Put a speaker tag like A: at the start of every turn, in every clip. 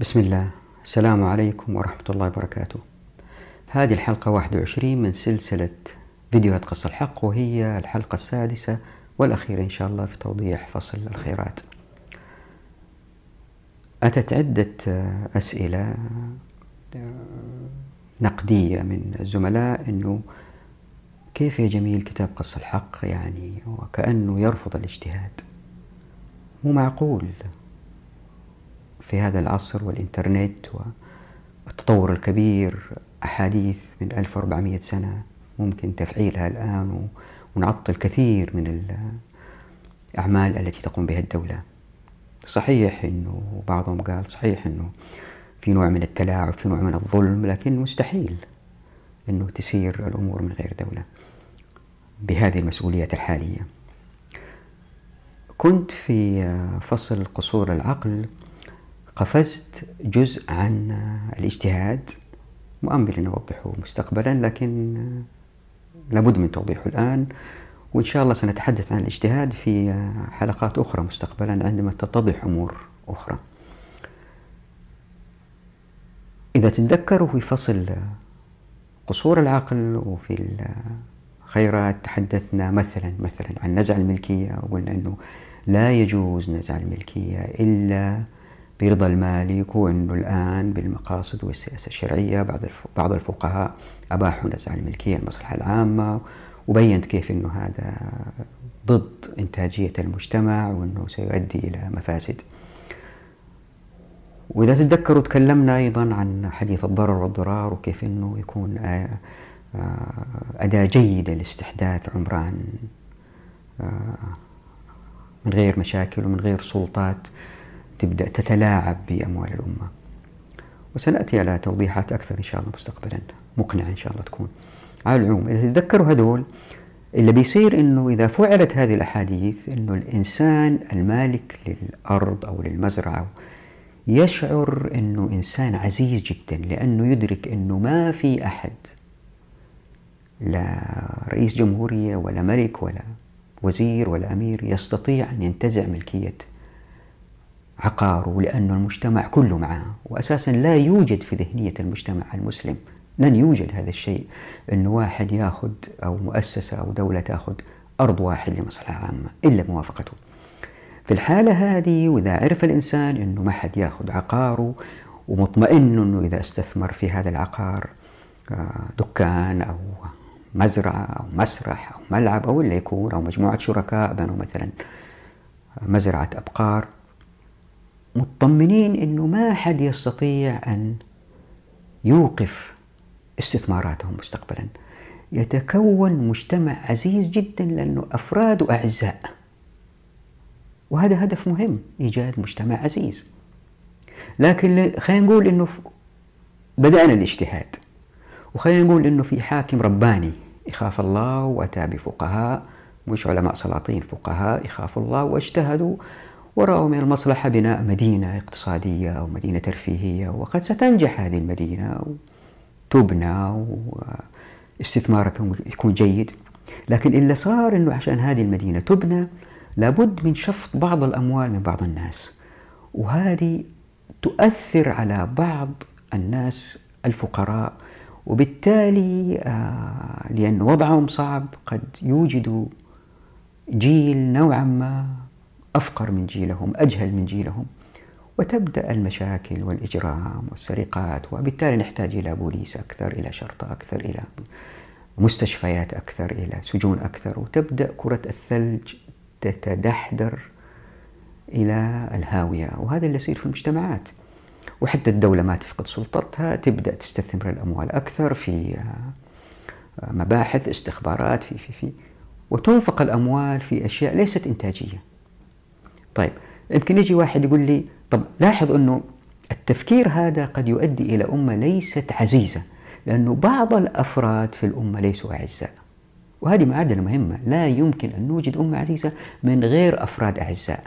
A: بسم الله. السلام عليكم ورحمة الله وبركاته. هذه الحلقة 21 من سلسلة فيديوهات قص الحق وهي الحلقة السادسة والأخيرة إن شاء الله في توضيح فصل الخيرات. أتت عدة أسئلة نقدية من الزملاء أنه كيف يا جميل كتاب قص الحق يعني؟ وكأنه يرفض الاجتهاد. مو معقول. في هذا العصر والإنترنت والتطور الكبير أحاديث من 1400 سنة ممكن تفعيلها الآن ونعطل كثير من الأعمال التي تقوم بها الدولة. صحيح أنه بعضهم قال صحيح أنه في نوع من التلاعب في نوع من الظلم لكن مستحيل أنه تسير الأمور من غير دولة بهذه المسؤوليات الحالية. كنت في فصل قصور العقل قفزت جزء عن الاجتهاد مؤمل أن أوضحه مستقبلا لكن لابد من توضيحه الآن. وإن شاء الله سنتحدث عن الاجتهاد في حلقات أخرى مستقبلا عندما تتضح أمور أخرى. إذا تتذكروا في فصل قصور العقل وفي الخيرات تحدثنا مثلا مثلا عن نزع الملكية وقلنا أنه لا يجوز نزع الملكية إلا برضا المالك وأنه الآن بالمقاصد والسياسة الشرعية بعض بعض الفقهاء أباحوا نزع الملكية المصلحة العامة وبينت كيف أنه هذا ضد إنتاجية المجتمع وأنه سيؤدي إلى مفاسد. وإذا تتذكروا تكلمنا أيضا عن حديث الضرر والضرار وكيف أنه يكون أداة جيدة لاستحداث عمران من غير مشاكل ومن غير سلطات. تبدأ تتلاعب بأموال الأمة. وسنأتي على توضيحات أكثر إن شاء الله مستقبلا. مقنعة إن شاء الله تكون. على العموم إذا تتذكروا هذول اللي بيصير إنه إذا فعلت هذه الأحاديث إنه الإنسان المالك للأرض أو للمزرعة يشعر إنه إنسان عزيز جدا لأنه يدرك إنه ما في أحد. لا رئيس جمهورية ولا ملك ولا وزير ولا أمير يستطيع أن ينتزع ملكية. عقاره لأن المجتمع كله معه وأساسا لا يوجد في ذهنية المجتمع المسلم لن يوجد هذا الشيء أنه واحد يأخذ أو مؤسسة أو دولة تأخذ أرض واحد لمصلحة عامة إلا موافقته. في الحالة هذه وإذا عرف الإنسان أنه ما حد يأخذ عقاره ومطمئن أنه إذا استثمر في هذا العقار آه، دكان أو مزرعة أو مسرح أو ملعب أو اللي يكون أو مجموعة شركاء بنوا مثلا مزرعة أبقار مطمنين إنه ما حد يستطيع أن يوقف استثماراتهم مستقبلا. يتكون مجتمع عزيز جدا لأنه افراده أعزاء. وهذا هدف مهم إيجاد مجتمع عزيز. لكن خلينا نقول إنه بدأنا الاجتهاد. وخلينا نقول إنه في حاكم رباني يخاف الله وأتى بفقهاء مش علماء سلاطين فقهاء يخافوا الله واجتهدوا ورأوا من المصلحة بناء مدينة اقتصادية أو مدينة ترفيهية وقد ستنجح هذه المدينة وتبنى واستثمارك يكون جيد. لكن اللي صار أنه عشان هذه المدينة تبنى لابد من شفط بعض الأموال من بعض الناس. وهذه تؤثر على بعض الناس الفقراء وبالتالي آه، لأن وضعهم صعب قد يوجدوا جيل نوعا ما أفقر من جيلهم أجهل من جيلهم. وتبدأ المشاكل والإجرام والسرقات وبالتالي نحتاج إلى بوليس أكثر إلى شرطة أكثر إلى مستشفيات أكثر إلى سجون أكثر. وتبدأ كرة الثلج تتدحدر إلى الهاوية وهذا اللي يصير في المجتمعات. وحتى الدولة ما تفقد سلطتها تبدأ تستثمر الأموال أكثر في مباحث استخبارات في في في. وتنفق الأموال في أشياء ليست إنتاجية. طيب يمكن يجي واحد يقول لي طب لاحظ أنه التفكير هذا قد يؤدي إلى أمة ليست عزيزة لأنه بعض الأفراد في الأمة ليسوا أعزاء. وهذه معادلة مهمة لا يمكن أن نوجد أمة عزيزة من غير أفراد أعزاء.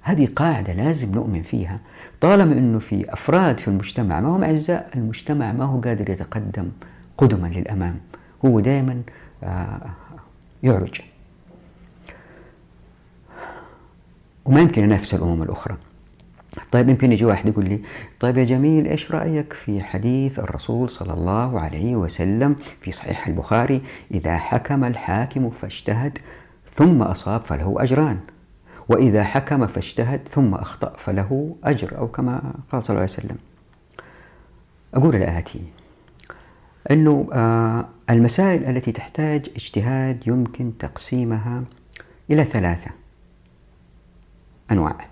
A: هذه قاعدة لازم نؤمن فيها. طالما أنه في أفراد في المجتمع ما هم أعزاء المجتمع ما هو قادر يتقدم قدما للأمام. هو دائما آه، يعرج. وما يمكن ينافس الأمم الأخرى. طيب يمكن يجي واحد يقول لي طيب يا جميل إيش رأيك في حديث الرسول صلى الله عليه وسلم في صحيح البخاري؟ إذا حكم الحاكم فاجتهد ثم أصاب فله أجران وإذا حكم فاجتهد ثم أخطأ فله أجر. أو كما قال صلى الله عليه وسلم. أقول الاتي إنه آه، المسائل التي تحتاج اجتهاد يمكن تقسيمها إلى ثلاثة. أنواع.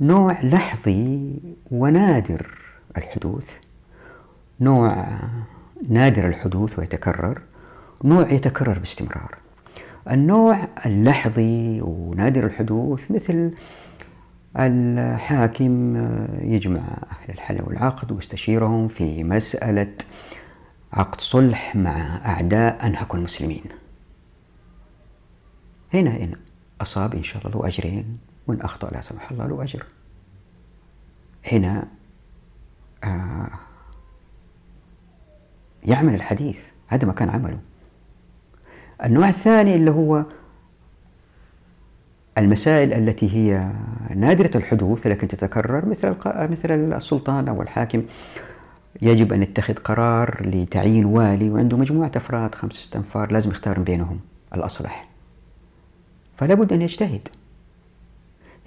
A: نوع لحظي ونادر الحدوث. نوع نادر الحدوث ويتكرر. نوع يتكرر باستمرار. النوع اللحظي ونادر الحدوث مثل الحاكم يجمع أهل الحل والعقد ويستشيرهم في مسألة عقد صلح مع أعداء أنهكوا المسلمين. هنا إن أصاب إن شاء الله له أجرين. وإن أخطأ لا سمح الله له أجر هنا آه يعمل الحديث. هذا ما كان عمله. النوع الثاني اللي هو المسائل التي هي نادرة الحدوث لكن تتكرر مثل مثل السلطان أو الحاكم. يجب أن يتخذ قرار لتعيين والي وعنده مجموعة أفراد خمسة أنفار لازم يختار بينهم الأصلح. فلا بد أن يجتهد.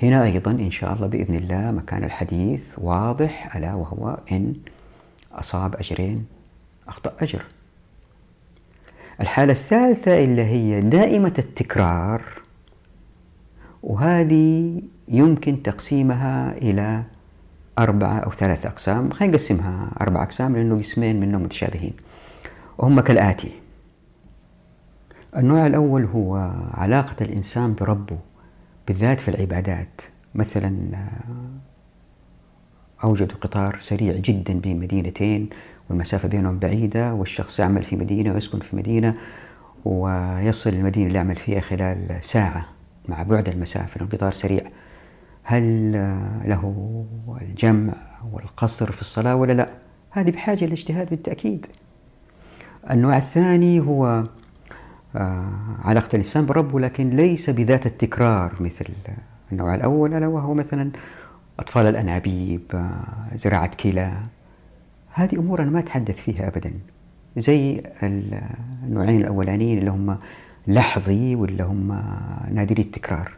A: هنا أيضا إن شاء الله بإذن الله مكان الحديث واضح ألا وهو إن أصاب أجرين أخطأ أجر. الحالة الثالثة اللي هي دائمة التكرار وهذه يمكن تقسيمها إلى أربعة أو ثلاثة أقسام. خلينا نقسمها أربع أقسام لأنه قسمين منهم متشابهين. وهم كالآتي. النوع الأول هو علاقة الإنسان بربه. بالذات في العبادات. مثلا أوجدوا قطار سريع جدا بين مدينتين والمسافة بينهم بعيدة والشخص يعمل في مدينة ويسكن في مدينة ويصل المدينة اللي يعمل فيها خلال ساعة مع بعد المسافة القطار سريع. هل له الجمع والقصر في الصلاة ولا لا؟ هذه بحاجة لاجتهاد بالتأكيد. النوع الثاني هو آه، علاقة الإنسان بربه لكن ليس بذات التكرار مثل النوع الأول ألا وهو مثلا أطفال الأنابيب آه، زراعة كلى. هذه أمور أنا ما أتحدث فيها أبدا. زي النوعين الأولانيين اللي هم لحظي واللي هم نادري التكرار.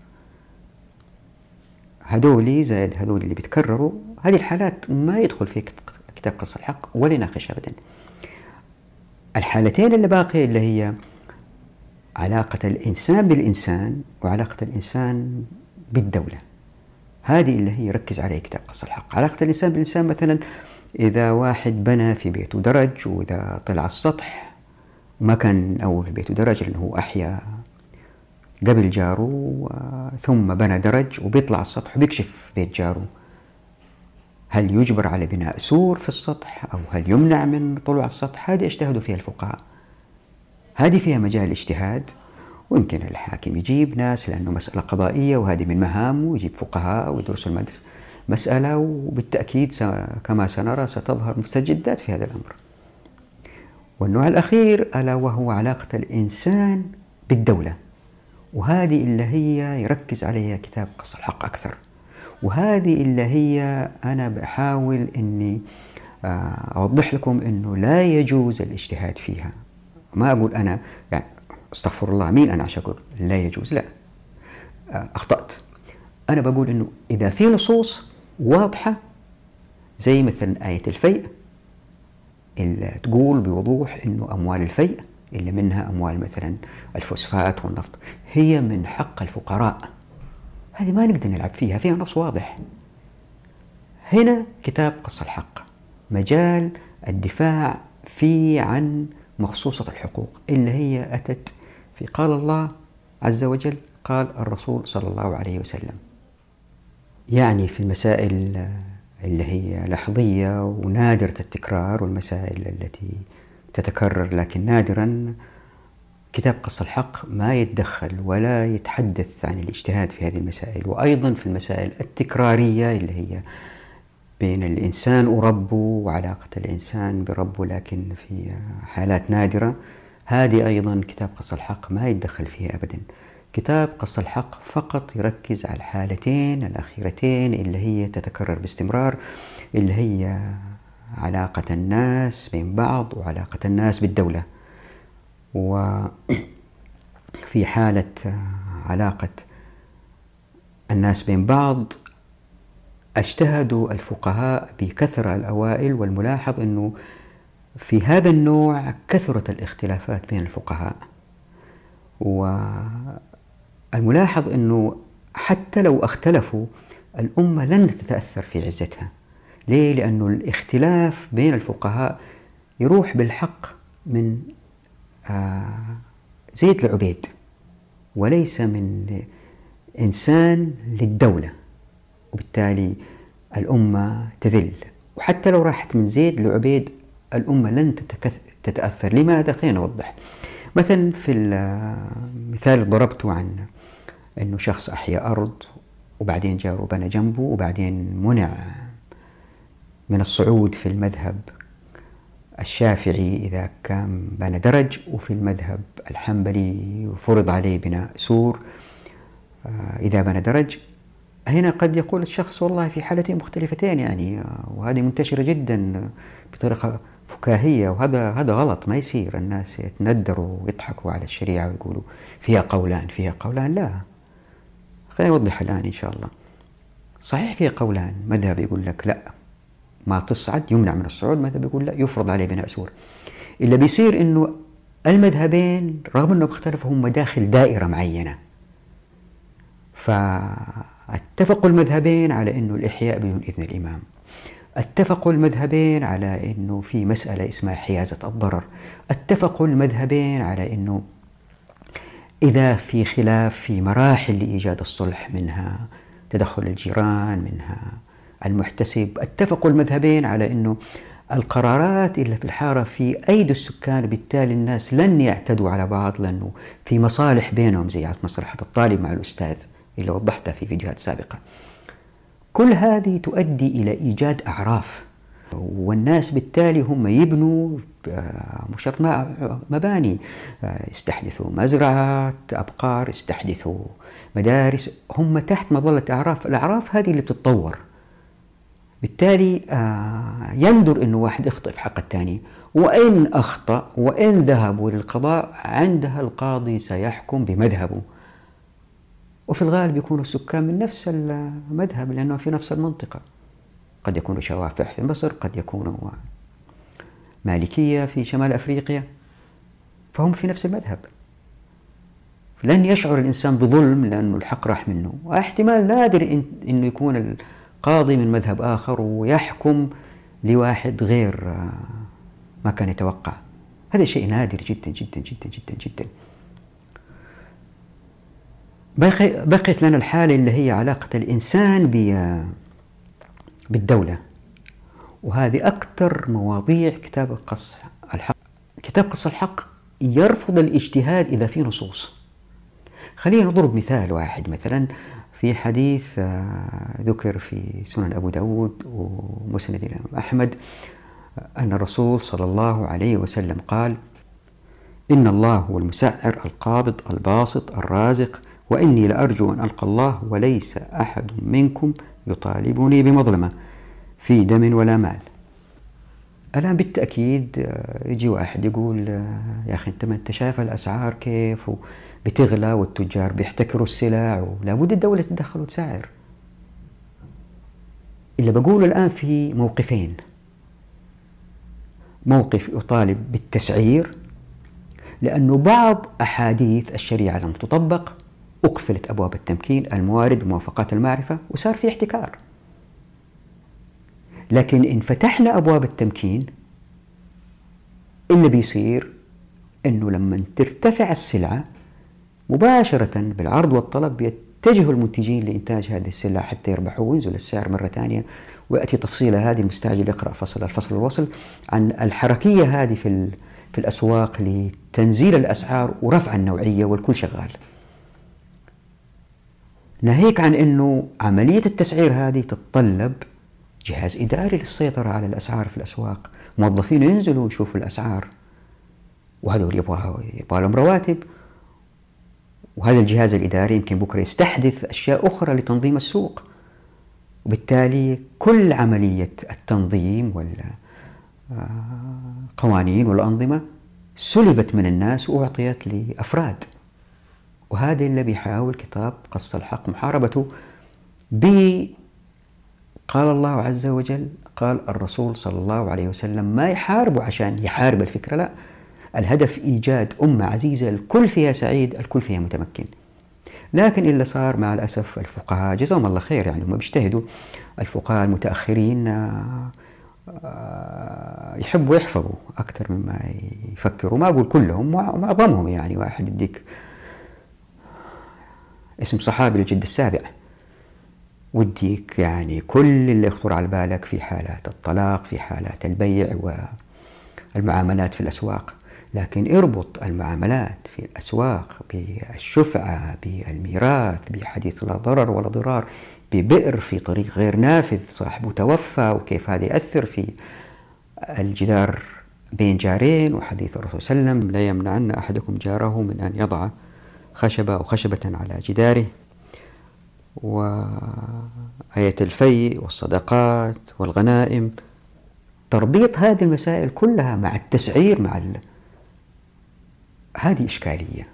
A: هذولي زائد هذولي اللي بيتكرروا هذه الحالات ما يدخل في كتاب قص الحق ولا يناقش أبدا. الحالتين اللي باقية اللي هي علاقة الإنسان بالإنسان وعلاقة الإنسان بالدولة. هذه اللي هي يركز عليها كتاب قص الحق. علاقة الإنسان بالإنسان مثلا إذا واحد بنى في بيته درج وإذا طلع السطح ما كان أول بيته درج لأنه هو أحيا قبل جاره ثم بنى درج وبيطلع السطح وبيكشف بيت جاره. هل يجبر على بناء سور في السطح أو هل يمنع من طلوع السطح؟ هذه أجتهدوا فيها الفقهاء. هذه فيها مجال اجتهاد ويمكن الحاكم يجيب ناس لأنه مسألة قضائية وهذه من مهامه يجيب فقهاء ويدرسوا المدرسة. مسألة وبالتأكيد كما سنرى ستظهر مستجدات في هذا الأمر. والنوع الأخير ألا وهو علاقة الإنسان بالدولة. وهذه اللي هي يركز عليها كتاب قص الحق أكثر. وهذه اللي هي أنا بحاول أني آه، أوضح لكم أنه لا يجوز الاجتهاد فيها. ما أقول أنا يعني أستغفر الله مين أنا عشان أقول؟ لا يجوز لا. آه، أخطأت. أنا بقول أنه إذا في نصوص واضحة زي مثلا آية الفيء اللي تقول بوضوح أنه أموال الفيء اللي منها أموال مثلا الفوسفات والنفط هي من حق الفقراء. هذه ما نقدر نلعب فيها فيها نص واضح. هنا كتاب قص الحق مجال الدفاع فيه عن مخصوصة الحقوق اللي هي أتت في قال الله عز وجل قال الرسول صلى الله عليه وسلم. يعني في المسائل اللي هي لحظية ونادرة التكرار والمسائل التي تتكرر لكن نادرا كتاب قص الحق ما يتدخل ولا يتحدث عن الاجتهاد في هذه المسائل. وأيضا في المسائل التكرارية اللي هي بين الإنسان وربه وعلاقة الإنسان بربه لكن في حالات نادرة. هذه أيضا كتاب قص الحق ما يتدخل فيها أبدا. كتاب قص الحق فقط يركز على الحالتين الأخيرتين اللي هي تتكرر باستمرار اللي هي علاقة الناس بين بعض وعلاقة الناس بالدولة. وفي حالة علاقة الناس بين بعض اجتهدوا الفقهاء بكثرة الأوائل والملاحظ أنه في هذا النوع كثرت الاختلافات بين الفقهاء. والملاحظ أنه حتى لو اختلفوا الأمة لن تتأثر في عزتها. ليه؟ لأنه الاختلاف بين الفقهاء يروح بالحق من آه، زيد لعبيد وليس من إنسان للدولة. وبالتالي الأمة تذل. وحتى لو راحت من زيد لعبيد الأمة لن تتأثر. لماذا؟ خلينا نوضح. مثلا في المثال اللي ضربته عن أنه شخص أحيا أرض وبعدين جاره بنى جنبه وبعدين منع من الصعود في المذهب الشافعي إذا كان بنى درج وفي المذهب الحنبلي فرض عليه بناء سور. آه، إذا بنى درج هنا قد يقول الشخص والله في حالتين مختلفتين يعني وهذه منتشرة جدا بطريقة فكاهية وهذا هذا غلط ما يصير الناس يتندروا ويضحكوا على الشريعة ويقولوا فيها قولان فيها قولان لا. خليني أوضح الآن إن شاء الله. صحيح فيها قولان مذهب يقول لك لا ما تصعد يمنع من الصعود مذهب يقول لا يفرض عليه بناء سور. اللي بيصير إنه المذهبين رغم إنهم اختلفوا هم داخل دائرة معينة. فاتفقوا المذهبين على إنه الإحياء بدون إذن الإمام. اتفقوا المذهبين على إنه في مسألة اسمها حيازة الضرر. اتفقوا المذهبين على إنه إذا في خلاف في مراحل لإيجاد الصلح منها تدخل الجيران منها المحتسب. اتفقوا المذهبين على أنه القرارات اللي في الحارة في أيدي السكان بالتالي الناس لن يعتدوا على بعض لأنه في مصالح بينهم زي مصلحة الطالب مع الأستاذ. اللي وضحتها في فيديوهات سابقة. كل هذه تؤدي إلى إيجاد أعراف والناس بالتالي هم يبنوا آه، مش مباني. آه، يستحدثوا مزرعة أبقار يستحدثوا مدارس. هم تحت مظلة أعراف. الأعراف هذه اللي بتتطور. بالتالي آه، يندر أنه واحد يخطئ في حق الثاني. وإن أخطأ وإن ذهبوا للقضاء عندها القاضي سيحكم بمذهبه. وفي الغالب يكونوا السكان من نفس المذهب لأنه في نفس المنطقة. قد يكونوا شوافع في مصر قد يكونوا مالكية في شمال أفريقيا. فهم في نفس المذهب. لن يشعر الإنسان بظلم لأنه الحق راح منه. واحتمال نادر أنه يكون قاضي من مذهب آخر ويحكم لواحد غير آه، ما كان يتوقع. هذا شيء نادر جدا جدا جدا جدا جدا. بقيت لنا الحالة اللي هي علاقة الإنسان بالدولة. وهذه أكثر مواضيع كتاب قص الحق كتاب قص الحق يرفض الاجتهاد إذا في نصوص. خلينا نضرب مثال واحد مثلا في حديث آه، ذكر في سنن أبو داود ومسند الإمام أحمد أن الرسول صلى الله عليه وسلم قال إن الله هو المسعر القابض الباسط الرازق وإني لأرجو أن ألقى الله وليس أحد منكم يطالبني بمظلمة في دم ولا مال. الآن بالتأكيد آه، يجي واحد يقول آه، يا أخي أنت ما أنت شايف الأسعار كيف؟ بتغلى والتجار بيحتكروا السلع ولابد الدولة تتدخل وتسعر اللي بقوله الآن في موقفين. موقف يطالب بالتسعير لأنه بعض أحاديث الشريعة لم تطبق أقفلت أبواب التمكين الموارد موافقات المعرفة وصار في احتكار. لكن إن فتحنا أبواب التمكين اللي بيصير أنه لما ترتفع السلعة مباشرة بالعرض والطلب يتجه المنتجين لإنتاج هذه السلع حتى يربحوا وينزل السعر مرة ثانية ويأتي تفصيل هذه المستعجل يقرأ فصل الفصل الوصل عن الحركية هذه في في الأسواق لتنزيل الأسعار ورفع النوعية والكل شغال. ناهيك عن أنه عملية التسعير هذه تتطلب جهاز إداري للسيطرة على الأسعار في الأسواق. موظفين ينزلوا يشوفوا الأسعار وهذول يبغى يبغى لهم رواتب. وهذا الجهاز الإداري يمكن بكرة يستحدث أشياء أخرى لتنظيم السوق. وبالتالي كل عملية التنظيم والقوانين والأنظمة سلبت من الناس وأعطيت لأفراد. وهذا اللي بيحاول كتاب قص الحق محاربته ب قال الله عز وجل قال الرسول صلى الله عليه وسلم ما يحاربوا عشان يحارب الفكرة لا الهدف إيجاد أمة عزيزة الكل فيها سعيد الكل فيها متمكن. لكن اللي صار مع الأسف الفقهاء جزاهم الله خير يعني هم بيجتهدوا الفقهاء المتأخرين آه، آه، يحبوا يحفظوا أكثر مما يفكروا. ما أقول كلهم معظمهم يعني واحد يديك اسم صحابي الجد السابع. وديك يعني كل اللي يخطر على بالك في حالات الطلاق في حالات البيع والمعاملات في الأسواق. لكن اربط المعاملات في الأسواق بالشفعة بالميراث بحديث لا ضرر ولا ضرار ببئر في طريق غير نافذ صاحبه توفى وكيف هذا يأثر في الجدار بين جارين وحديث الرسول صلى الله عليه وسلم لا يمنعن أحدكم جاره من أن يضع خشبة أو خشبة على جداره وآية الفي والصدقات والغنائم. تربيط هذه المسائل كلها مع التسعير مع ال... هذه إشكالية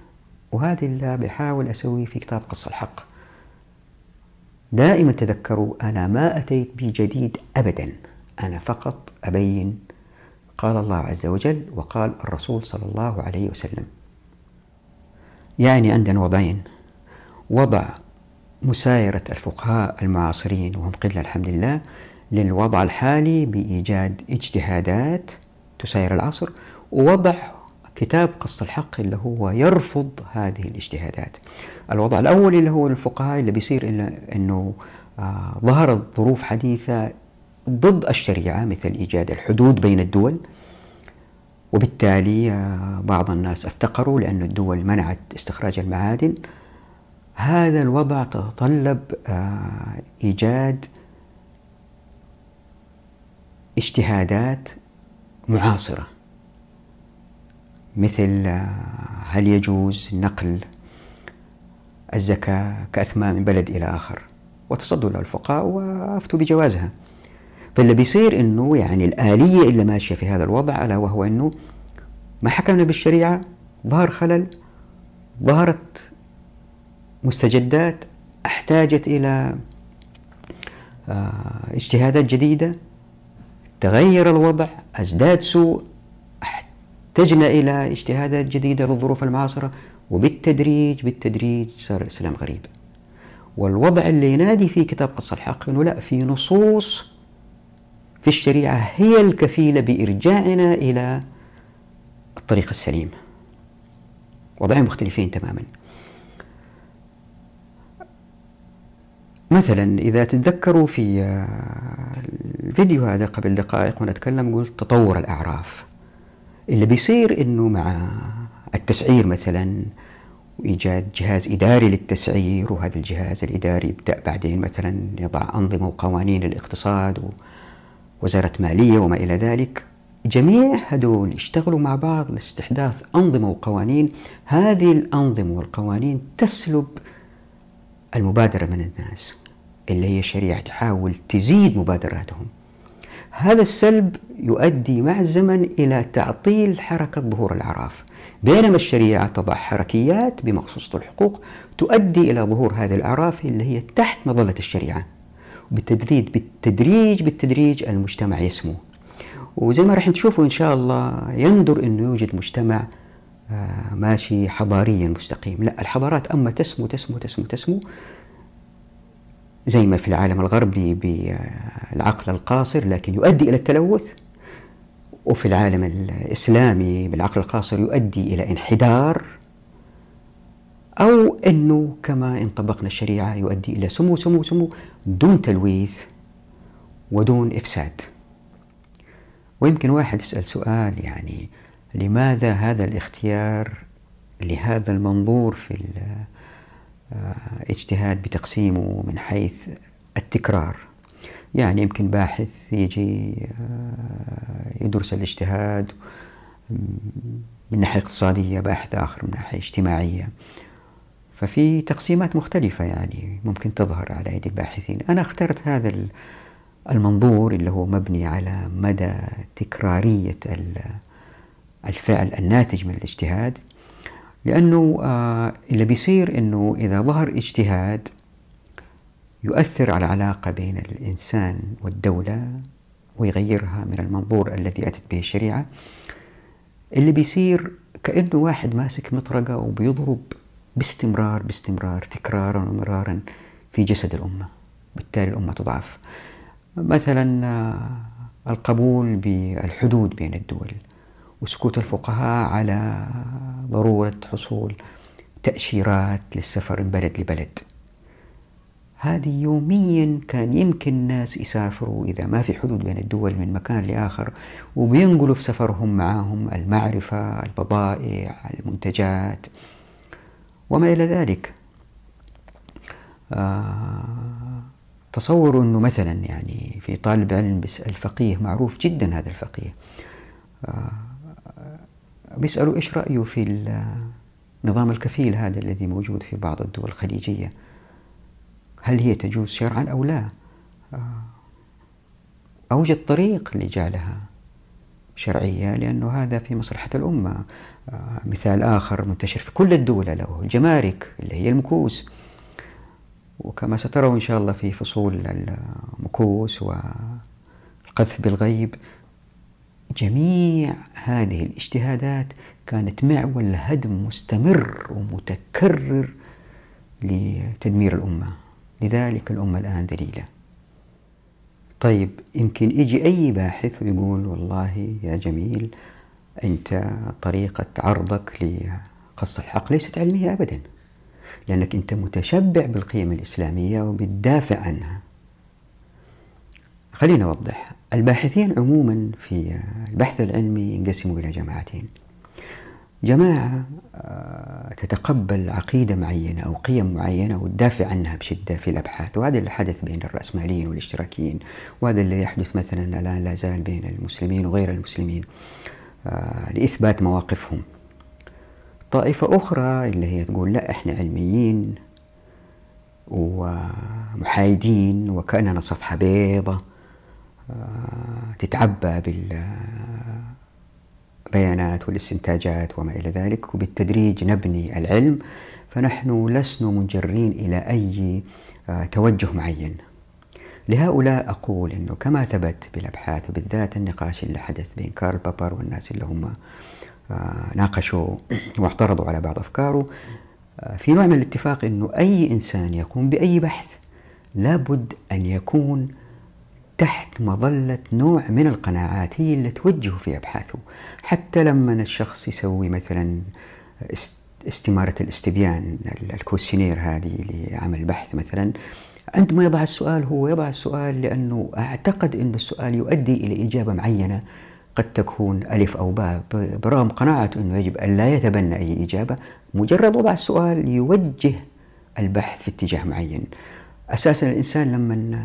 A: وهذه اللي بحاول أسوي في كتاب قص الحق. دائما تذكروا أنا ما أتيت بجديد أبدا أنا فقط أبين قال الله عز وجل وقال الرسول صلى الله عليه وسلم يعني عندنا وضعين وضع مسايرة الفقهاء المعاصرين وهم قلة الحمد لله للوضع الحالي بإيجاد اجتهادات تساير العصر ووضع كتاب قص الحق اللي هو يرفض هذه الاجتهادات. الوضع الأول اللي هو الفقهاء اللي بيصير إلا أنه آه ظهرت ظروف حديثة ضد الشريعة مثل إيجاد الحدود بين الدول. وبالتالي آه بعض الناس افتقروا لأن الدول منعت استخراج المعادن. هذا الوضع تتطلب آه إيجاد اجتهادات معاصرة. مثل آه، هل يجوز نقل الزكاة كأثمان من بلد إلى آخر؟ وتصدوا له الفقهاء وأفتوا بجوازها. فاللي بيصير أنه يعني الآلية اللي ماشية في هذا الوضع ألا وهو أنه ما حكمنا بالشريعة ظهر خلل ظهرت مستجدات احتاجت إلى آه، اجتهادات جديدة تغير الوضع أزداد سوء احتجنا إلى اجتهادات جديدة للظروف المعاصرة وبالتدريج بالتدريج صار الإسلام غريب. والوضع اللي ينادي فيه كتاب قص الحق أنه لا في نصوص في الشريعة هي الكفيلة بإرجاعنا إلى الطريق السليم. وضعين مختلفين تماما. مثلا إذا تتذكروا في الفيديو هذا قبل دقائق ونتكلم قلت تطور الأعراف. اللي بيصير إنه مع التسعير مثلا وإيجاد جهاز إداري للتسعير وهذا الجهاز الإداري يبدأ بعدين مثلا يضع أنظمة وقوانين للاقتصاد ووزارة مالية وما إلى ذلك. جميع هدول يشتغلوا مع بعض لاستحداث أنظمة وقوانين. هذه الأنظمة والقوانين تسلب المبادرة من الناس اللي هي الشريعة تحاول تزيد مبادراتهم. هذا السلب يؤدي مع الزمن إلى تعطيل حركة ظهور الأعراف. بينما الشريعة تضع حركيات بمخصوصة الحقوق تؤدي إلى ظهور هذه الأعراف اللي هي تحت مظلة الشريعة. بالتدريج بالتدريج بالتدريج المجتمع يسمو. وزي ما راح تشوفوا إن شاء الله يندر أنه يوجد مجتمع آه، ماشي حضاريا مستقيم. لا الحضارات أما تسمو تسمو تسمو تسمو زي ما في العالم الغربي بالعقل القاصر لكن يؤدي إلى التلوث وفي العالم الإسلامي بالعقل القاصر يؤدي إلى انحدار أو أنه كما إن طبقنا الشريعة يؤدي إلى سمو سمو سمو دون تلويث ودون إفساد. ويمكن واحد يسأل سؤال يعني لماذا هذا الاختيار لهذا المنظور في اجتهاد بتقسيمه من حيث التكرار؟ يعني يمكن باحث يجي آه، يدرس الاجتهاد من ناحية اقتصادية باحث آخر من ناحية اجتماعية. ففي تقسيمات مختلفة يعني ممكن تظهر على أيدي الباحثين. أنا اخترت هذا المنظور اللي هو مبني على مدى تكرارية الفعل الناتج من الاجتهاد لأنه آه، اللي بيصير أنه إذا ظهر اجتهاد يؤثر على العلاقة بين الإنسان والدولة ويغيرها من المنظور الذي أتت به الشريعة. اللي بيصير كأنه واحد ماسك مطرقة وبيضرب باستمرار باستمرار تكرارا ومرارا في جسد الأمة. بالتالي الأمة تضعف. مثلا آه، القبول بالحدود بين الدول وسكوت الفقهاء على ضرورة حصول تأشيرات للسفر من بلد لبلد. هذه يوميا كان يمكن الناس يسافروا إذا ما في حدود بين الدول من مكان لآخر وبينقلوا في سفرهم معهم المعرفة البضائع المنتجات. وما إلى ذلك. آه تصوروا أنه مثلا يعني في طالب علم بيسأل فقيه معروف جدا هذا الفقيه. آه بيسألوا إيش رأيه في نظام الكفيل هذا الذي موجود في بعض الدول الخليجية؟ هل هي تجوز شرعا أو لا؟ آه، أوجد طريق لجعلها شرعية لأنه هذا في مصلحة الأمة. مثال آخر منتشر في كل الدول له الجمارك اللي هي المكوس. وكما ستروا إن شاء الله في فصول المكوس والقذف بالغيب جميع هذه الاجتهادات كانت معول هدم مستمر ومتكرر لتدمير الأمة. لذلك الأمة الآن ذليلة. طيب يمكن يجي أي باحث ويقول والله يا جميل أنت طريقة عرضك لقص الحق ليست علمية أبدا لأنك أنت متشبع بالقيم الإسلامية وبتدافع عنها. خلينا أوضح الباحثين عموما في البحث العلمي ينقسموا إلى جماعتين. جماعة آه، تتقبل عقيدة معينة أو قيم معينة وتدافع عنها بشدة في الأبحاث وهذا اللي حدث بين الرأسماليين والاشتراكيين وهذا اللي يحدث مثلا الآن لا زال بين المسلمين وغير المسلمين. لإثبات مواقفهم. طائفة أخرى اللي هي تقول لا إحنا علميين ومحايدين وكأننا صفحة بيضة آه، تتعبى بالبيانات والاستنتاجات وما إلى ذلك وبالتدريج نبني العلم فنحن لسنا منجرين إلى أي آه، توجه معين. لهؤلاء أقول أنه كما ثبت بالأبحاث وبالذات النقاش اللي حدث بين كارل بابر والناس اللي هم آه، ناقشوا واعترضوا على بعض أفكاره في نوع من الاتفاق أنه أي إنسان يقوم بأي بحث لابد أن يكون تحت مظلة نوع من القناعات هي اللي توجهه في أبحاثه. حتى لما الشخص يسوي مثلا استمارة الاستبيان الكوشنير هذه لعمل بحث مثلا عندما يضع السؤال هو يضع السؤال لأنه أعتقد أن السؤال يؤدي إلى إجابة معينة. قد تكون ألف أو باء برغم قناعته أنه يجب أن لا يتبنى أي إجابة مجرد وضع السؤال يوجه البحث في اتجاه معين. أساسا الإنسان لما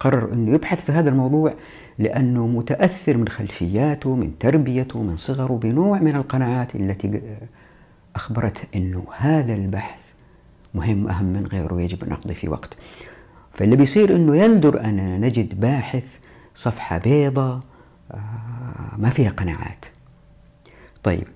A: قرر أنه يبحث في هذا الموضوع لأنه متأثر من خلفياته من تربيته من صغره بنوع من القناعات التي أخبرته أنه هذا البحث مهم أهم من غيره يجب أن نقضي فيه وقت. فاللي بيصير أنه يندر أن نجد باحث صفحة بيضة آه، ما فيها قناعات. طيب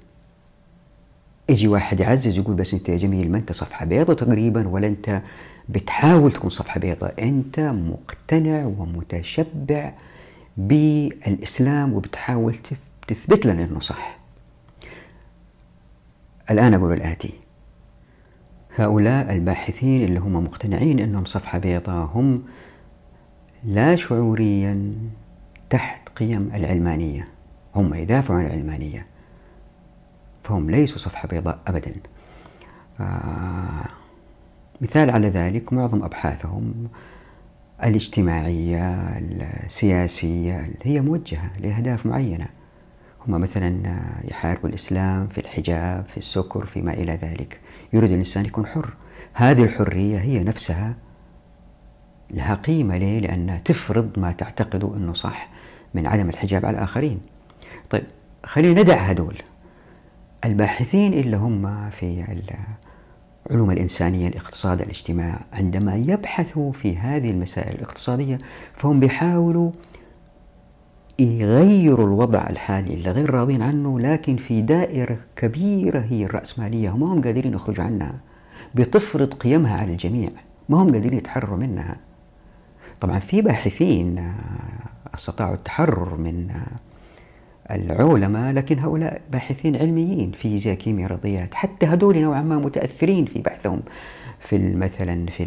A: يجي واحد يعزز يقول بس أنت يا جميل ما أنت صفحة بيضة تقريبا ولا أنت بتحاول تكون صفحة بيضاء أنت مقتنع ومتشبع بالإسلام وبتحاول تثبت لنا أنه صح. الآن أقول الآتي. هؤلاء الباحثين اللي هم مقتنعين أنهم صفحة بيضاء هم لا شعوريا تحت قيم العلمانية. هم يدافعون عن العلمانية. فهم ليسوا صفحة بيضاء أبدا. آه مثال على ذلك معظم أبحاثهم الاجتماعية السياسية هي موجهة لأهداف معينة. هم مثلا يحاربوا الإسلام في الحجاب في السكر فيما إلى ذلك. يريد الإنسان يكون حر. هذه الحرية هي نفسها لها قيمة ليه؟ لأنها تفرض ما تعتقد أنه صح من عدم الحجاب على الآخرين. طيب خلينا ندع هدول الباحثين اللي هم في علوم الإنسانية الاقتصاد الاجتماع عندما يبحثوا في هذه المسائل الاقتصادية فهم بيحاولوا يغيروا الوضع الحالي اللي غير راضين عنه لكن في دائرة كبيرة هي الرأسمالية. هم هم قادرين يخرجوا عنها. بتفرض قيمها على الجميع. ما هم قادرين يتحرروا منها. طبعا في باحثين استطاعوا التحرر من العلماء لكن هؤلاء باحثين علميين فيزياء كيمياء رياضيات. حتى هذول نوعا ما متأثرين في بحثهم في مثلا في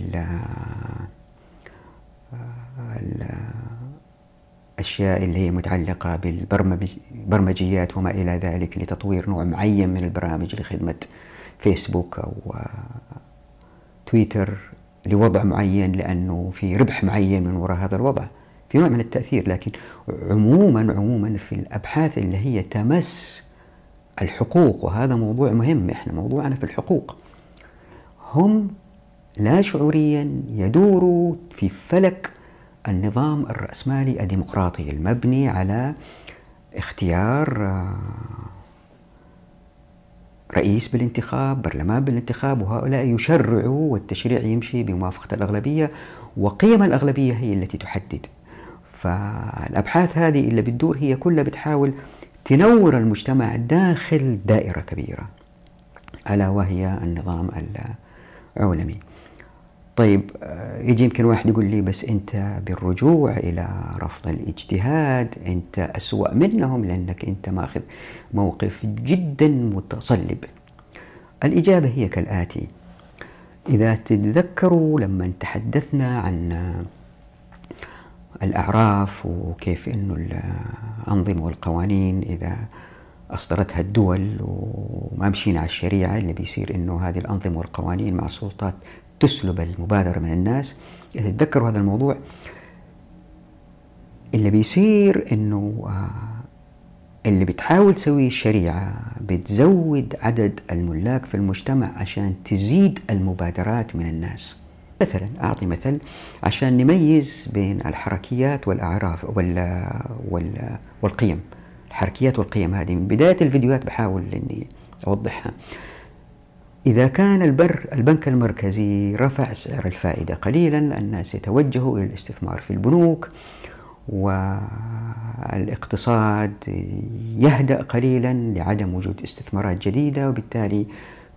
A: الأشياء اللي هي متعلقة بالبرمجيات وما إلى ذلك لتطوير نوع معين من البرامج لخدمة فيسبوك أو تويتر لوضع معين لأنه في ربح معين من وراء هذا الوضع في نوع من التأثير. لكن عموما عموما في الأبحاث اللي هي تمس الحقوق وهذا موضوع مهم إحنا موضوعنا في الحقوق. هم لا شعوريا يدوروا في فلك النظام الرأسمالي الديمقراطي المبني على اختيار آه، رئيس بالانتخاب برلمان بالانتخاب وهؤلاء يشرعوا والتشريع يمشي بموافقة الأغلبية وقيم الأغلبية هي التي تحدد. فالأبحاث هذه اللي بتدور هي كلها بتحاول تنور المجتمع داخل دائرة كبيرة ألا وهي النظام العولمي طيب آه، يجي يمكن واحد يقول لي بس أنت بالرجوع إلى رفض الاجتهاد أنت أسوأ منهم لأنك أنت ماخذ موقف جدا متصلب. الإجابة هي كالآتي إذا تتذكروا لما تحدثنا عن الأعراف وكيف أنه الأنظمة والقوانين إذا أصدرتها الدول وما مشينا على الشريعة اللي بيصير أنه هذه الأنظمة والقوانين مع السلطات تسلب المبادرة من الناس. إذا تتذكروا هذا الموضوع اللي بيصير أنه آه، اللي بتحاول تسويه الشريعة بتزود عدد الملاك في المجتمع عشان تزيد المبادرات من الناس. مثلا أعطي مثل عشان نميز بين الحركيات والأعراف وال وال والقيم. الحركيات والقيم هذه من بداية الفيديوهات بحاول إني أوضحها. إذا كان البر البنك المركزي رفع سعر الفائدة قليلا الناس يتوجهوا إلى الاستثمار في البنوك والاقتصاد يهدأ قليلا لعدم وجود استثمارات جديدة وبالتالي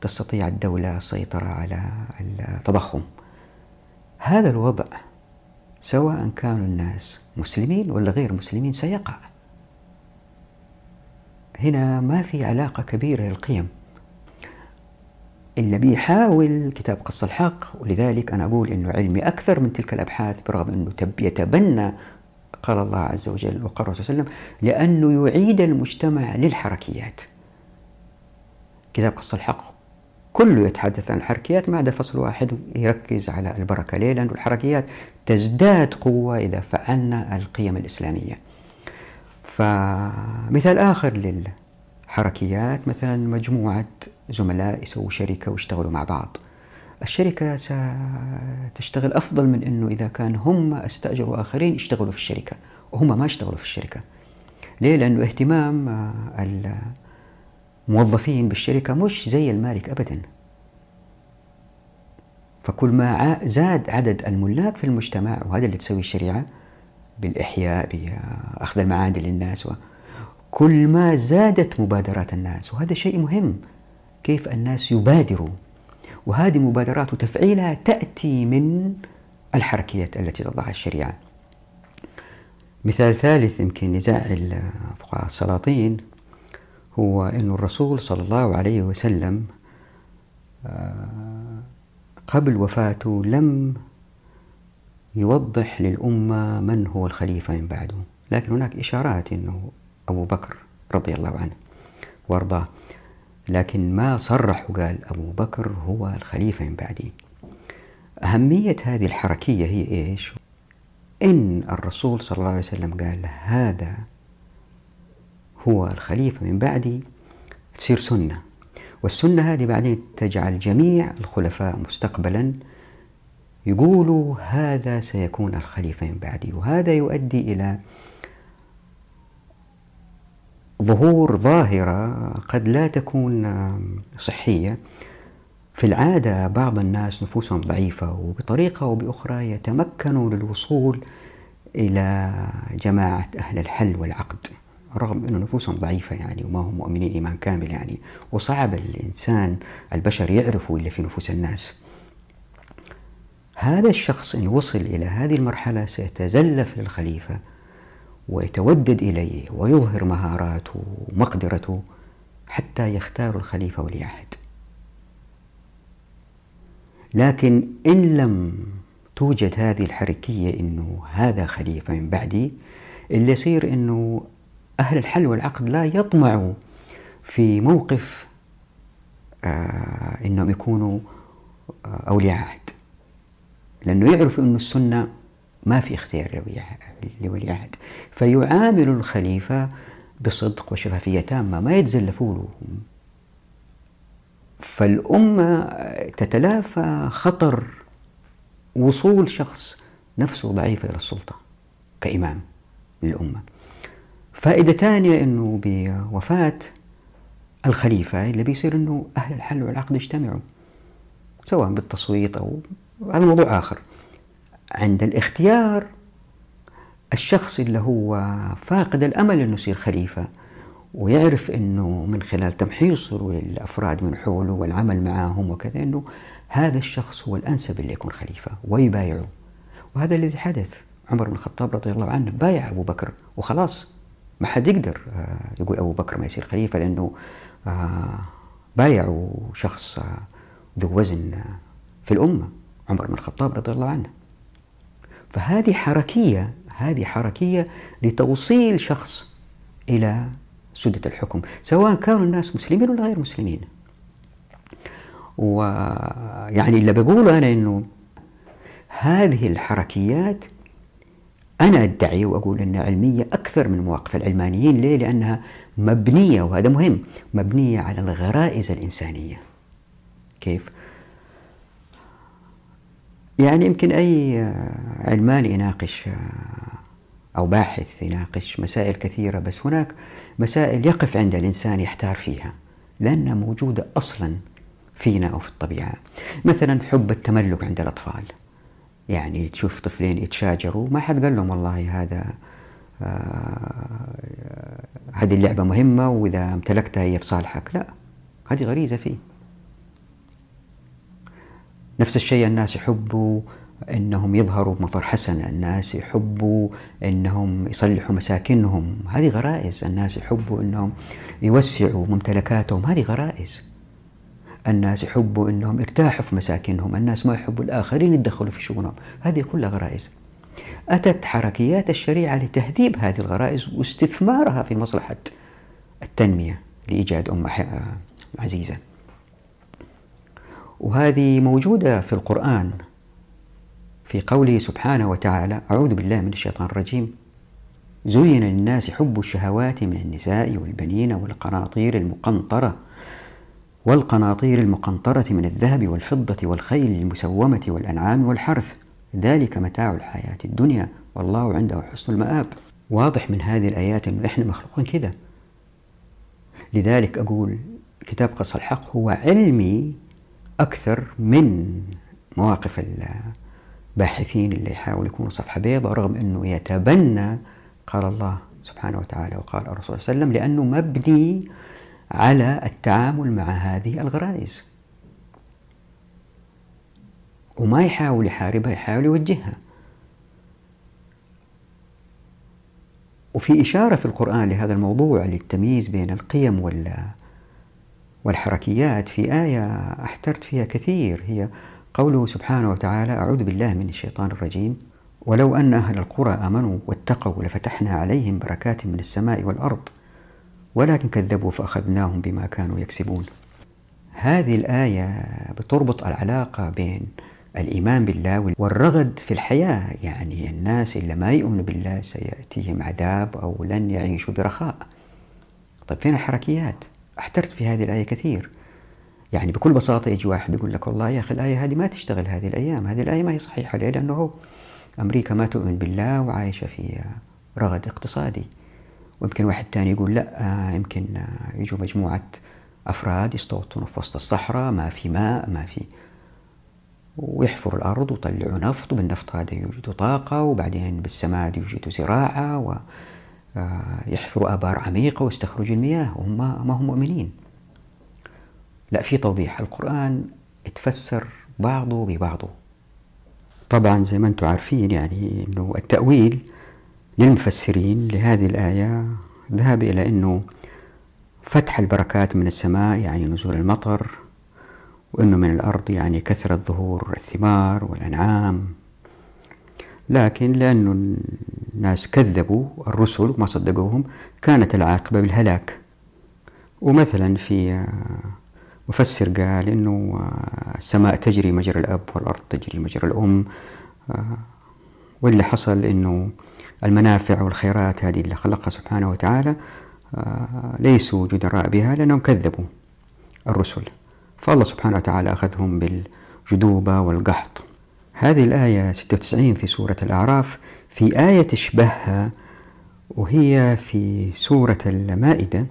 A: تستطيع الدولة السيطرة على التضخم. هذا الوضع سواء كانوا الناس مسلمين ولا غير مسلمين سيقع. هنا ما في علاقة كبيرة للقيم. اللي بيحاول كتاب قص الحق ولذلك أنا أقول أنه علمي أكثر من تلك الأبحاث برغم أنه يتبنى قال الله عز وجل وقال الرسول صلى الله عليه وسلم لأنه يعيد المجتمع للحركيات كتاب قص الحق كله يتحدث عن الحركيات ما عدا فصل واحد يركز على البركة ليه؟ لأن الحركيات تزداد قوة إذا فعلنا القيم الإسلامية فمثال آخر للحركيات مثلا مجموعة زملاء يسووا شركة ويشتغلوا مع بعض. الشركة ستشتغل أفضل من أنه إذا كان هم استأجروا آخرين يشتغلوا في الشركة وهم ما اشتغلوا في الشركة. ليه؟ لأنه اهتمام موظفين بالشركة مش زي المالك أبدا. فكل ما زاد عدد الملاك في المجتمع وهذا اللي تسوي الشريعة بالإحياء بأخذ المعادن للناس كل ما زادت مبادرات الناس وهذا شيء مهم كيف الناس يبادروا. وهذه مبادرات وتفعيلها تأتي من الحركيات التي تضعها الشريعة. مثال ثالث يمكن يزعل فقهاء السلاطين هو أن الرسول صلى الله عليه وسلم آه، قبل وفاته لم يوضح للأمة من هو الخليفة من بعده. لكن هناك إشارات أنه أبو بكر رضي الله عنه وأرضاه. لكن ما صرح وقال أبو بكر هو الخليفة من بعدي. أهمية هذه الحركية هي إيش؟ إن الرسول صلى الله عليه وسلم قال هذا هو الخليفة من بعدي تصير سنة. والسنة هذه بعدين تجعل جميع الخلفاء مستقبلا يقولوا هذا سيكون الخليفة من بعدي وهذا يؤدي إلى ظهور ظاهرة قد لا تكون صحية. في العادة بعض الناس نفوسهم ضعيفة وبطريقة أو بأخرى يتمكنوا للوصول إلى جماعة أهل الحل والعقد رغم أن نفوسهم ضعيفة يعني وما هم مؤمنين إيمان كامل يعني وصعب الإنسان البشر يعرفوا إلا في نفوس الناس. هذا الشخص إن وصل إلى هذه المرحلة سيتزلف للخليفة ويتودد إليه ويظهر مهاراته ومقدرته حتى يختار الخليفة ولي عهد لكن إن لم توجد هذه الحركية أنه هذا خليفة من بعدي اللي يصير أنه أهل الحل والعقد لا يطمعوا في موقف آه أنهم يكونوا آه أولياء عهد. لأنه يعرفوا أن السنة ما في اختيار لولي عهد. فيعامل الخليفة بصدق وشفافية تامة ما يتزلفوا له. فالأمة تتلافى خطر وصول شخص نفسه ضعيفة إلى السلطة كإمام للأمة. فائدة ثانية أنه بوفاة الخليفة اللي بيصير أنه أهل الحل والعقد يجتمعوا سواء بالتصويت أو هذا موضوع آخر. عند الاختيار الشخص اللي هو فاقد الأمل أنه يصير خليفة ويعرف أنه من خلال تمحيصه للأفراد من حوله والعمل معهم وكذا أنه هذا الشخص هو الأنسب اللي يكون خليفة ويبايعه. وهذا الذي حدث. عمر بن الخطاب رضي الله عنه بايع أبو بكر وخلاص. ما حد يقدر آه، يقول أبو بكر ما يصير خليفة لأنه آه، بايعوا شخص آه، ذو وزن في الأمة. عمر بن الخطاب رضي الله عنه. فهذه حركية هذه حركية لتوصيل شخص إلى سدة الحكم سواء كانوا الناس مسلمين ولا غير مسلمين ويعني اللي بقوله أنا أنه هذه الحركيات أنا أدعي وأقول أنها علمية أكثر من مواقف العلمانيين ليه؟ لأنها مبنية وهذا مهم مبنية على الغرائز الإنسانية كيف؟ يعني يمكن أي علماني يناقش أو باحث يناقش مسائل كثيرة بس هناك مسائل يقف عند الإنسان يحتار فيها لأنها موجودة أصلا فينا أو في الطبيعة. مثلا حب التملك عند الأطفال. يعني تشوف طفلين يتشاجروا ما حد قال لهم والله هذا آه هذه اللعبة مهمة وإذا امتلكتها هي في صالحك. لا هذه غريزة فيه. نفس الشيء الناس يحبوا إنهم يظهروا بمظهر حسن، الناس يحبوا إنهم يصلحوا مساكنهم، هذه غرائز، الناس يحبوا إنهم يوسعوا ممتلكاتهم، هذه غرائز. الناس يحبوا إنهم يرتاحوا في مساكنهم، الناس ما يحبوا الآخرين يتدخلوا في شؤونهم، هذه كلها غرائز. أتت حركيات الشريعة لتهذيب هذه الغرائز واستثمارها في مصلحة التنمية لإيجاد امه عزيزة. وهذه موجودة في القرآن. في قوله سبحانه وتعالى أعوذ بالله من الشيطان الرجيم. زين للناس حب الشهوات من النساء والبنين والقناطير المقنطرة والقناطير المقنطرة من الذهب والفضة والخيل المسومة والأنعام والحرث. ذلك متاع الحياة الدنيا والله عنده حسن المآب. واضح من هذه الآيات أنه إحنا مخلوقين كذا. لذلك أقول كتاب قص الحق هو علمي أكثر من مواقف الباحثين اللي يحاولوا يكونوا صفحة بيضاء رغم أنه يتبنى قال الله سبحانه وتعالى وقال الرسول صلى الله عليه وسلم لأنه مبني على التعامل مع هذه الغرائز. وما يحاول يحاربها يحاول يوجهها. وفي إشارة في القرآن لهذا الموضوع للتمييز بين القيم وال والحركيات في آية أحترت فيها كثير. هي قوله سبحانه وتعالى أعوذ بالله من الشيطان الرجيم. ولو أن أهل القرى آمنوا واتقوا لفتحنا عليهم بركات من السماء والأرض ولكن كذبوا فأخذناهم بما كانوا يكسبون. هذه الآية بتربط العلاقة بين الإيمان بالله والرغد في الحياة. يعني الناس اللي ما يؤمنوا بالله سيأتيهم عذاب أو لن يعيشوا برخاء. طيب فين الحركيات؟ أحترت في هذه الآية كثير. يعني بكل بساطة يجي واحد يقول لك والله يا أخي الآية هذه ما تشتغل هذه الأيام هذه الآية ما هي صحيحة ليه؟ لأنه أمريكا ما تؤمن بالله وعايشة في رغد اقتصادي. ويمكن واحد ثاني يقول لا يمكن يجوا مجموعة أفراد يستوطنوا في وسط الصحراء ما في ماء ما في. ويحفروا الأرض ويطلعوا نفط وبالنفط هذا يوجدوا طاقة وبعدين بالسماد يوجدوا زراعة ويحفروا آبار عميقة ويستخرجوا المياه وهم ما هم مؤمنين. لا في توضيح. القرآن يتفسر بعضه ببعضه. طبعا زي ما أنتم عارفين يعني إنه التأويل للمفسرين لهذه الآية ذهب إلى أنه فتح البركات من السماء يعني نزول المطر وأنه من الأرض يعني كثرة ظهور الثمار والأنعام. لكن لأنه الناس كذبوا الرسل وما صدقوهم كانت العاقبة بالهلاك. ومثلا في مفسر قال إنه السماء تجري مجرى الأب والأرض تجري مجرى الأم واللي حصل إنه المنافع والخيرات هذه اللي خلقها سبحانه وتعالى ليسوا جدراء بها لأنهم كذبوا الرسل. فالله سبحانه وتعالى أخذهم بالجدوبة والقحط. هذه الآية 96 في سورة الأعراف في آية تشبهها وهي في سورة المائدة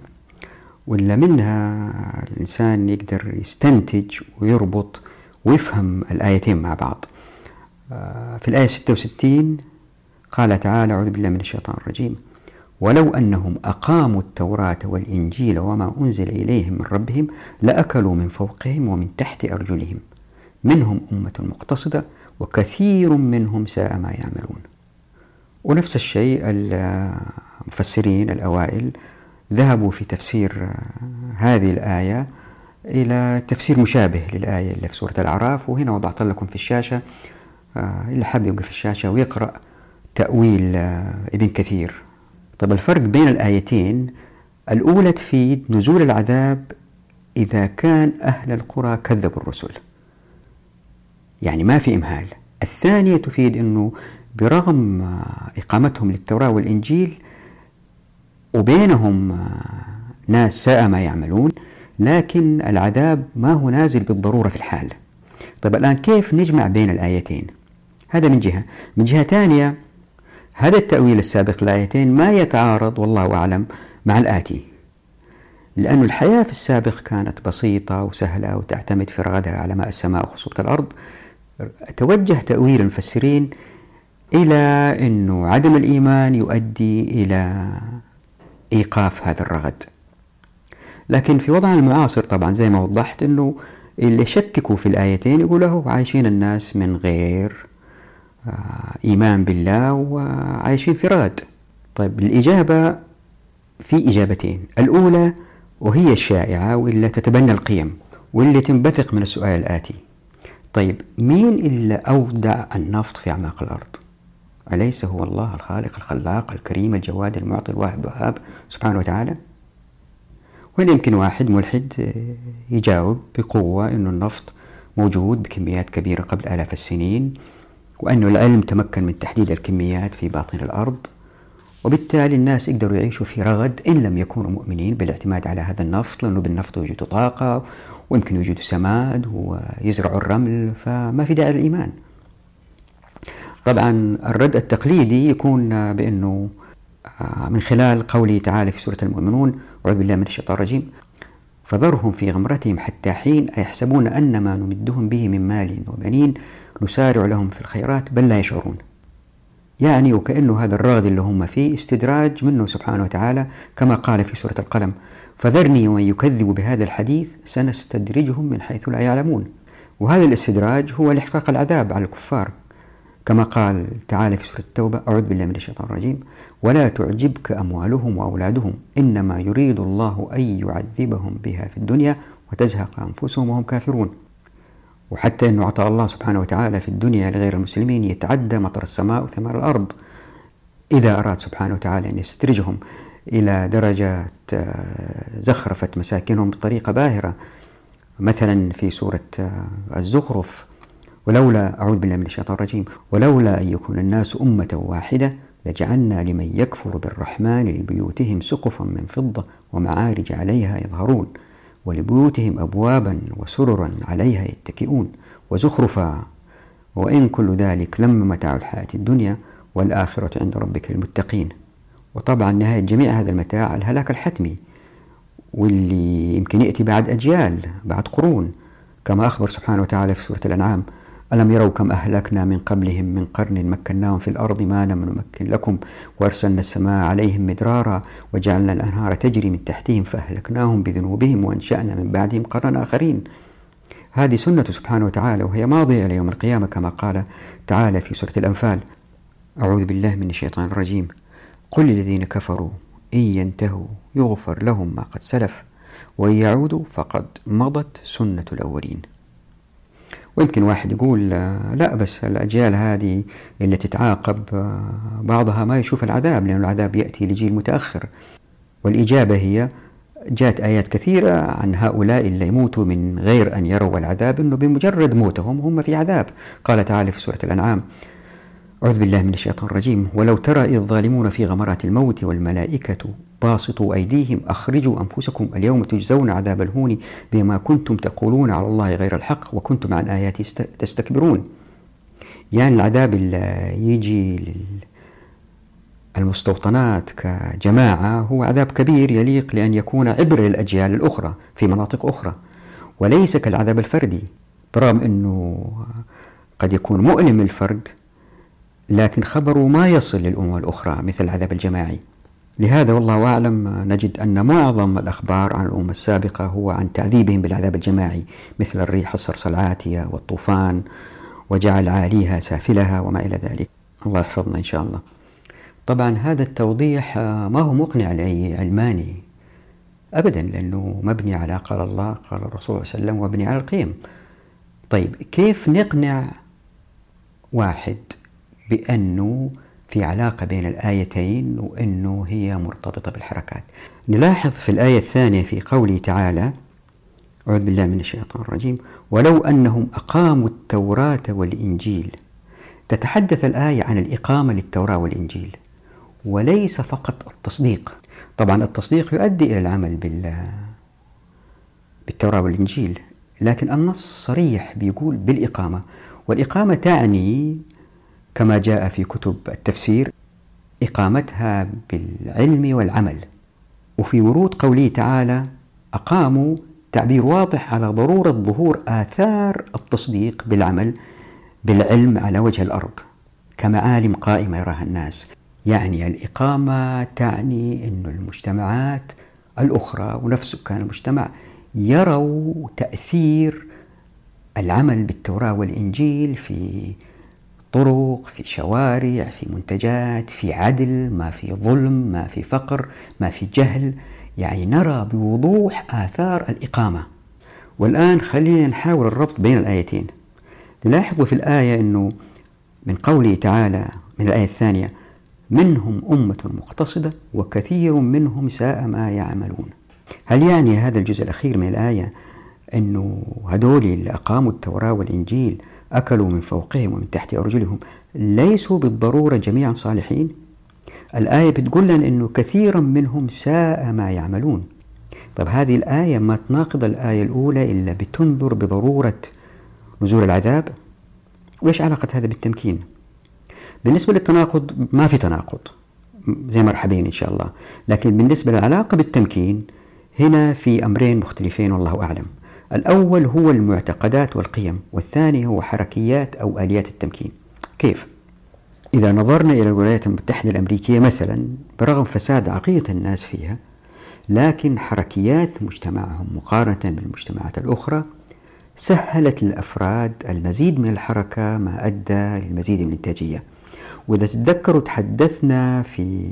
A: ولا منها الإنسان يقدر يستنتج ويربط ويفهم الآيتين مع بعض. آه، في الآية 66 قال تعالى أعوذ بالله من الشيطان الرجيم. ولو أنهم أقاموا التوراة والإنجيل وما أنزل إليهم من ربهم لأكلوا من فوقهم ومن تحت أرجلهم. منهم أمة مقتصدة وكثير منهم ساء ما يعملون. ونفس الشيء المفسرين الأوائل ذهبوا في تفسير آه، هذه الآية إلى تفسير مشابه للآية اللي في سورة الأعراف. وهنا وضعت لكم في الشاشة آه، اللي حاب يوقف في الشاشة ويقرأ تأويل آه، ابن كثير. طب الفرق بين الآيتين الأولى تفيد نزول العذاب إذا كان أهل القرى كذبوا الرسل. يعني ما في إمهال. الثانية تفيد أنه برغم إقامتهم للتوراة والإنجيل وبينهم ناس ساء ما يعملون لكن العذاب ما هو نازل بالضرورة في الحال. طيب الآن كيف نجمع بين الآيتين؟ هذا من جهة. من جهة ثانية هذا التأويل السابق للآيتين ما يتعارض والله أعلم مع الآتي. لأن الحياة في السابق كانت بسيطة وسهلة وتعتمد في رغدها على ماء السماء وخصوبة الأرض توجه تأويل المفسرين إلى أنه عدم الإيمان يؤدي إلى إيقاف هذا الرغد. لكن في وضعنا المعاصر طبعا زي ما وضحت أنه اللي شككوا في الآيتين يقولوا عايشين الناس من غير آه، إيمان بالله وعايشين في رغد. طيب الإجابة في إجابتين الأولى وهي الشائعة واللي تتبنى القيم واللي تنبثق من السؤال الآتي. طيب مين اللي أودع النفط في أعماق الأرض؟ أليس هو الله الخالق الخلاق الكريم الجواد المعطي الواحد الوهاب سبحانه وتعالى؟ وين يمكن واحد ملحد يجاوب بقوة أنه النفط موجود بكميات كبيرة قبل آلاف السنين وأنه العلم تمكن من تحديد الكميات في باطن الأرض وبالتالي الناس يقدروا يعيشوا في رغد إن لم يكونوا مؤمنين بالاعتماد على هذا النفط لأنه بالنفط يوجد طاقة ويمكن يوجد سماد ويزرعوا الرمل فما في داعي للإيمان. طبعا الرد التقليدي يكون بأنه آه، من خلال قوله تعالى في سورة المؤمنون أعوذ بالله من الشيطان الرجيم فذرهم في غمرتهم حتى حين أيحسبون أن ما نمدهم به من مال وبنين نسارع لهم في الخيرات بل لا يشعرون. يعني وكأنه هذا الرغد اللي هم فيه استدراج منه سبحانه وتعالى كما قال في سورة القلم فذرني ومن يكذب بهذا الحديث سنستدرجهم من حيث لا يعلمون. وهذا الاستدراج هو لإحقاق العذاب على الكفار. كما قال تعالى في سورة التوبة أعوذ بالله من الشيطان الرجيم ولا تعجبك أموالهم وأولادهم إنما يريد الله أن يعذبهم بها في الدنيا وتزهق أنفسهم وهم كافرون. وحتى أنه عطى الله سبحانه وتعالى في الدنيا لغير المسلمين يتعدى مطر السماء وثمار الأرض. إذا أراد سبحانه وتعالى أن يستدرجهم إلى درجة آه، زخرفة مساكنهم بطريقة باهرة. مثلا في سورة آه، الزخرف ولولا أعوذ بالله من الشيطان الرجيم ولولا أن يكون الناس أمة واحدة لجعلنا لمن يكفر بالرحمن لبيوتهم سقفا من فضة ومعارج عليها يظهرون ولبيوتهم أبوابا وسررا عليها يتكئون. وزخرفا وإن كل ذلك لما متاع الحياة الدنيا والآخرة عند ربك المتقين وطبعا نهاية جميع هذا المتاع الهلاك الحتمي واللي يمكن يأتي بعد أجيال بعد قرون. كما أخبر سبحانه وتعالى في سورة الأنعام ألم يروا كم أهلكنا من قبلهم من قرن مكناهم في الأرض ما لم نمكن لكم وأرسلنا السماء عليهم مدرارا وجعلنا الأنهار تجري من تحتهم فأهلكناهم بذنوبهم وأنشأنا من بعدهم قرنا آخرين. هذه سنة سبحانه وتعالى وهي ماضية إلى يوم القيامة كما قال تعالى في سورة الأنفال أعوذ بالله من الشيطان الرجيم. قل للذين كفروا إن ينتهوا يغفر لهم ما قد سلف وإن يعودوا فقد مضت سنة الأولين. ويمكن واحد يقول لا بس الأجيال هذه اللي تتعاقب بعضها ما يشوف العذاب لأن العذاب يأتي لجيل متأخر. والإجابة هي جاءت آيات كثيرة عن هؤلاء اللي يموتوا من غير أن يروا العذاب أنه بمجرد موتهم هم في عذاب. قال تعالى في سورة الأنعام أعوذ بالله من الشيطان الرجيم. ولو ترى إذ الظالمون في غمرات الموت والملائكة باسطوا أيديهم أخرجوا أنفسكم اليوم تجزون عذاب الهون بما كنتم تقولون على الله غير الحق وكنتم عن آياتي تستكبرون. يعني العذاب اللي يجي المستوطنات كجماعة هو عذاب كبير يليق لأن يكون عبر للأجيال الأخرى في مناطق أخرى. وليس كالعذاب الفردي برغم أنه قد يكون مؤلم للفرد لكن خبره ما يصل للأمم الأخرى مثل العذاب الجماعي. لهذا والله أعلم نجد أن معظم الأخبار عن الأمم السابقة هو عن تعذيبهم بالعذاب الجماعي مثل الريح الصرصر العاتية والطوفان وجعل عاليها سافلها وما إلى ذلك. الله يحفظنا إن شاء الله. طبعا هذا التوضيح ما هو مقنع لأي علماني أبدا لأنه مبني على قال الله قال الرسول صلى الله عليه وسلم ومبني على القيم. طيب كيف نقنع واحد بأنه في علاقة بين الآيتين وأنه هي مرتبطة بالحركات. نلاحظ في الآية الثانية في قوله تعالى أعوذ بالله من الشيطان الرجيم ولو أنهم أقاموا التوراة والإنجيل. تتحدث الآية عن الإقامة للتوراة والإنجيل وليس فقط التصديق. طبعا التصديق يؤدي إلى العمل بال بالتوراة والإنجيل لكن النص صريح بيقول بالإقامة. والإقامة تعني كما جاء في كتب التفسير إقامتها بالعلم والعمل. وفي ورود قوله تعالى أقاموا تعبير واضح على ضرورة ظهور آثار التصديق بالعمل بالعلم على وجه الأرض كمعالم قائمة يراها الناس. يعني الإقامة تعني أن المجتمعات الأخرى ونفس سكان المجتمع يروا تأثير العمل بالتوراة والإنجيل في طرق في شوارع في منتجات في عدل ما في ظلم ما في فقر ما في جهل. يعني نرى بوضوح آثار الإقامة. والآن خلينا نحاول الربط بين الآيتين. نلاحظ في الآية أنه من قوله تعالى من الآية الثانية منهم أمة مقتصدة وكثير منهم ساء ما يعملون. هل يعني هذا الجزء الأخير من الآية أنه هدول اللي أقاموا التوراة والإنجيل أكلوا من فوقهم ومن تحت أرجلهم ليسوا بالضرورة جميعا صالحين؟ الآية بتقول لنا أنه كثيرا منهم ساء ما يعملون. طب هذه الآية ما تناقض الآية الأولى إلا بتنذر بضرورة نزول العذاب؟ وإيش علاقة هذا بالتمكين؟ بالنسبة للتناقض ما في تناقض زي مرحبين إن شاء الله. لكن بالنسبة للعلاقة بالتمكين هنا في أمرين مختلفين والله أعلم. الأول هو المعتقدات والقيم والثاني هو حركيات أو آليات التمكين كيف؟ إذا نظرنا إلى الولايات المتحدة الأمريكية مثلا برغم فساد عقيدة الناس فيها لكن حركيات مجتمعهم مقارنة بالمجتمعات الأخرى سهلت للأفراد المزيد من الحركة ما أدى للمزيد من الإنتاجية وإذا تتذكروا تحدثنا في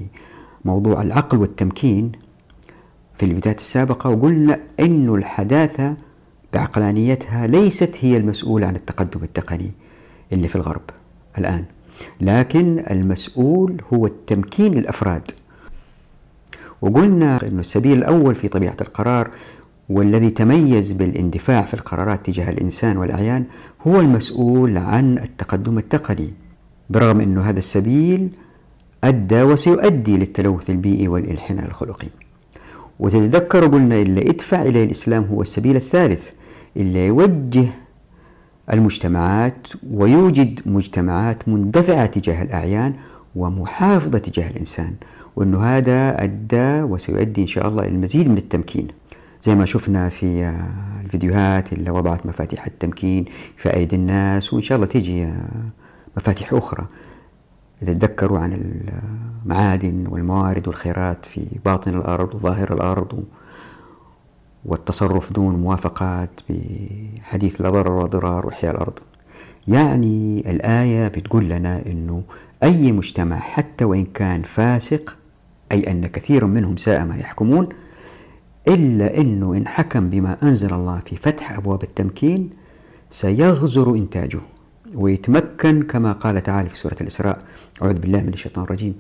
A: موضوع العقل والتمكين في الفيديوهات السابقة وقلنا أن الحداثة بعقلانيتها ليست هي المسؤولة عن التقدم التقني اللي في الغرب الآن لكن المسؤول هو التمكين للأفراد. وقلنا أن السبيل الأول في طبيعة القرار والذي تميز بالاندفاع في القرارات تجاه الإنسان والأعيان هو المسؤول عن التقدم التقني برغم أن هذا السبيل أدى وسيؤدي للتلوث البيئي والانحناء الخلقي. وتتذكروا قلنا اللي ادفع إليه الإسلام هو السبيل الثالث اللي يوجه المجتمعات ويوجد مجتمعات مندفعة تجاه الأعيان ومحافظة تجاه الإنسان وأنه هذا أدى وسيؤدي إن شاء الله إلى المزيد من التمكين. زي ما شفنا في الفيديوهات اللي وضعت مفاتيح التمكين في أيدي الناس وإن شاء الله تيجي مفاتيح أخرى. يتذكروا عن المعادن والموارد والخيرات في باطن الأرض وظاهر الأرض والتصرف دون موافقات بحديث لا ضرر ولا ضرار وإحياء الأرض. يعني الآية بتقول لنا أنه أي مجتمع حتى وإن كان فاسق أي أن كثيرا منهم ساء ما يحكمون إلا أنه إن حكم بما أنزل الله في فتح أبواب التمكين سيغزر إنتاجه ويتمكن كما قال تعالى في سورة الإسراء. أعوذ بالله من الشيطان الرجيم.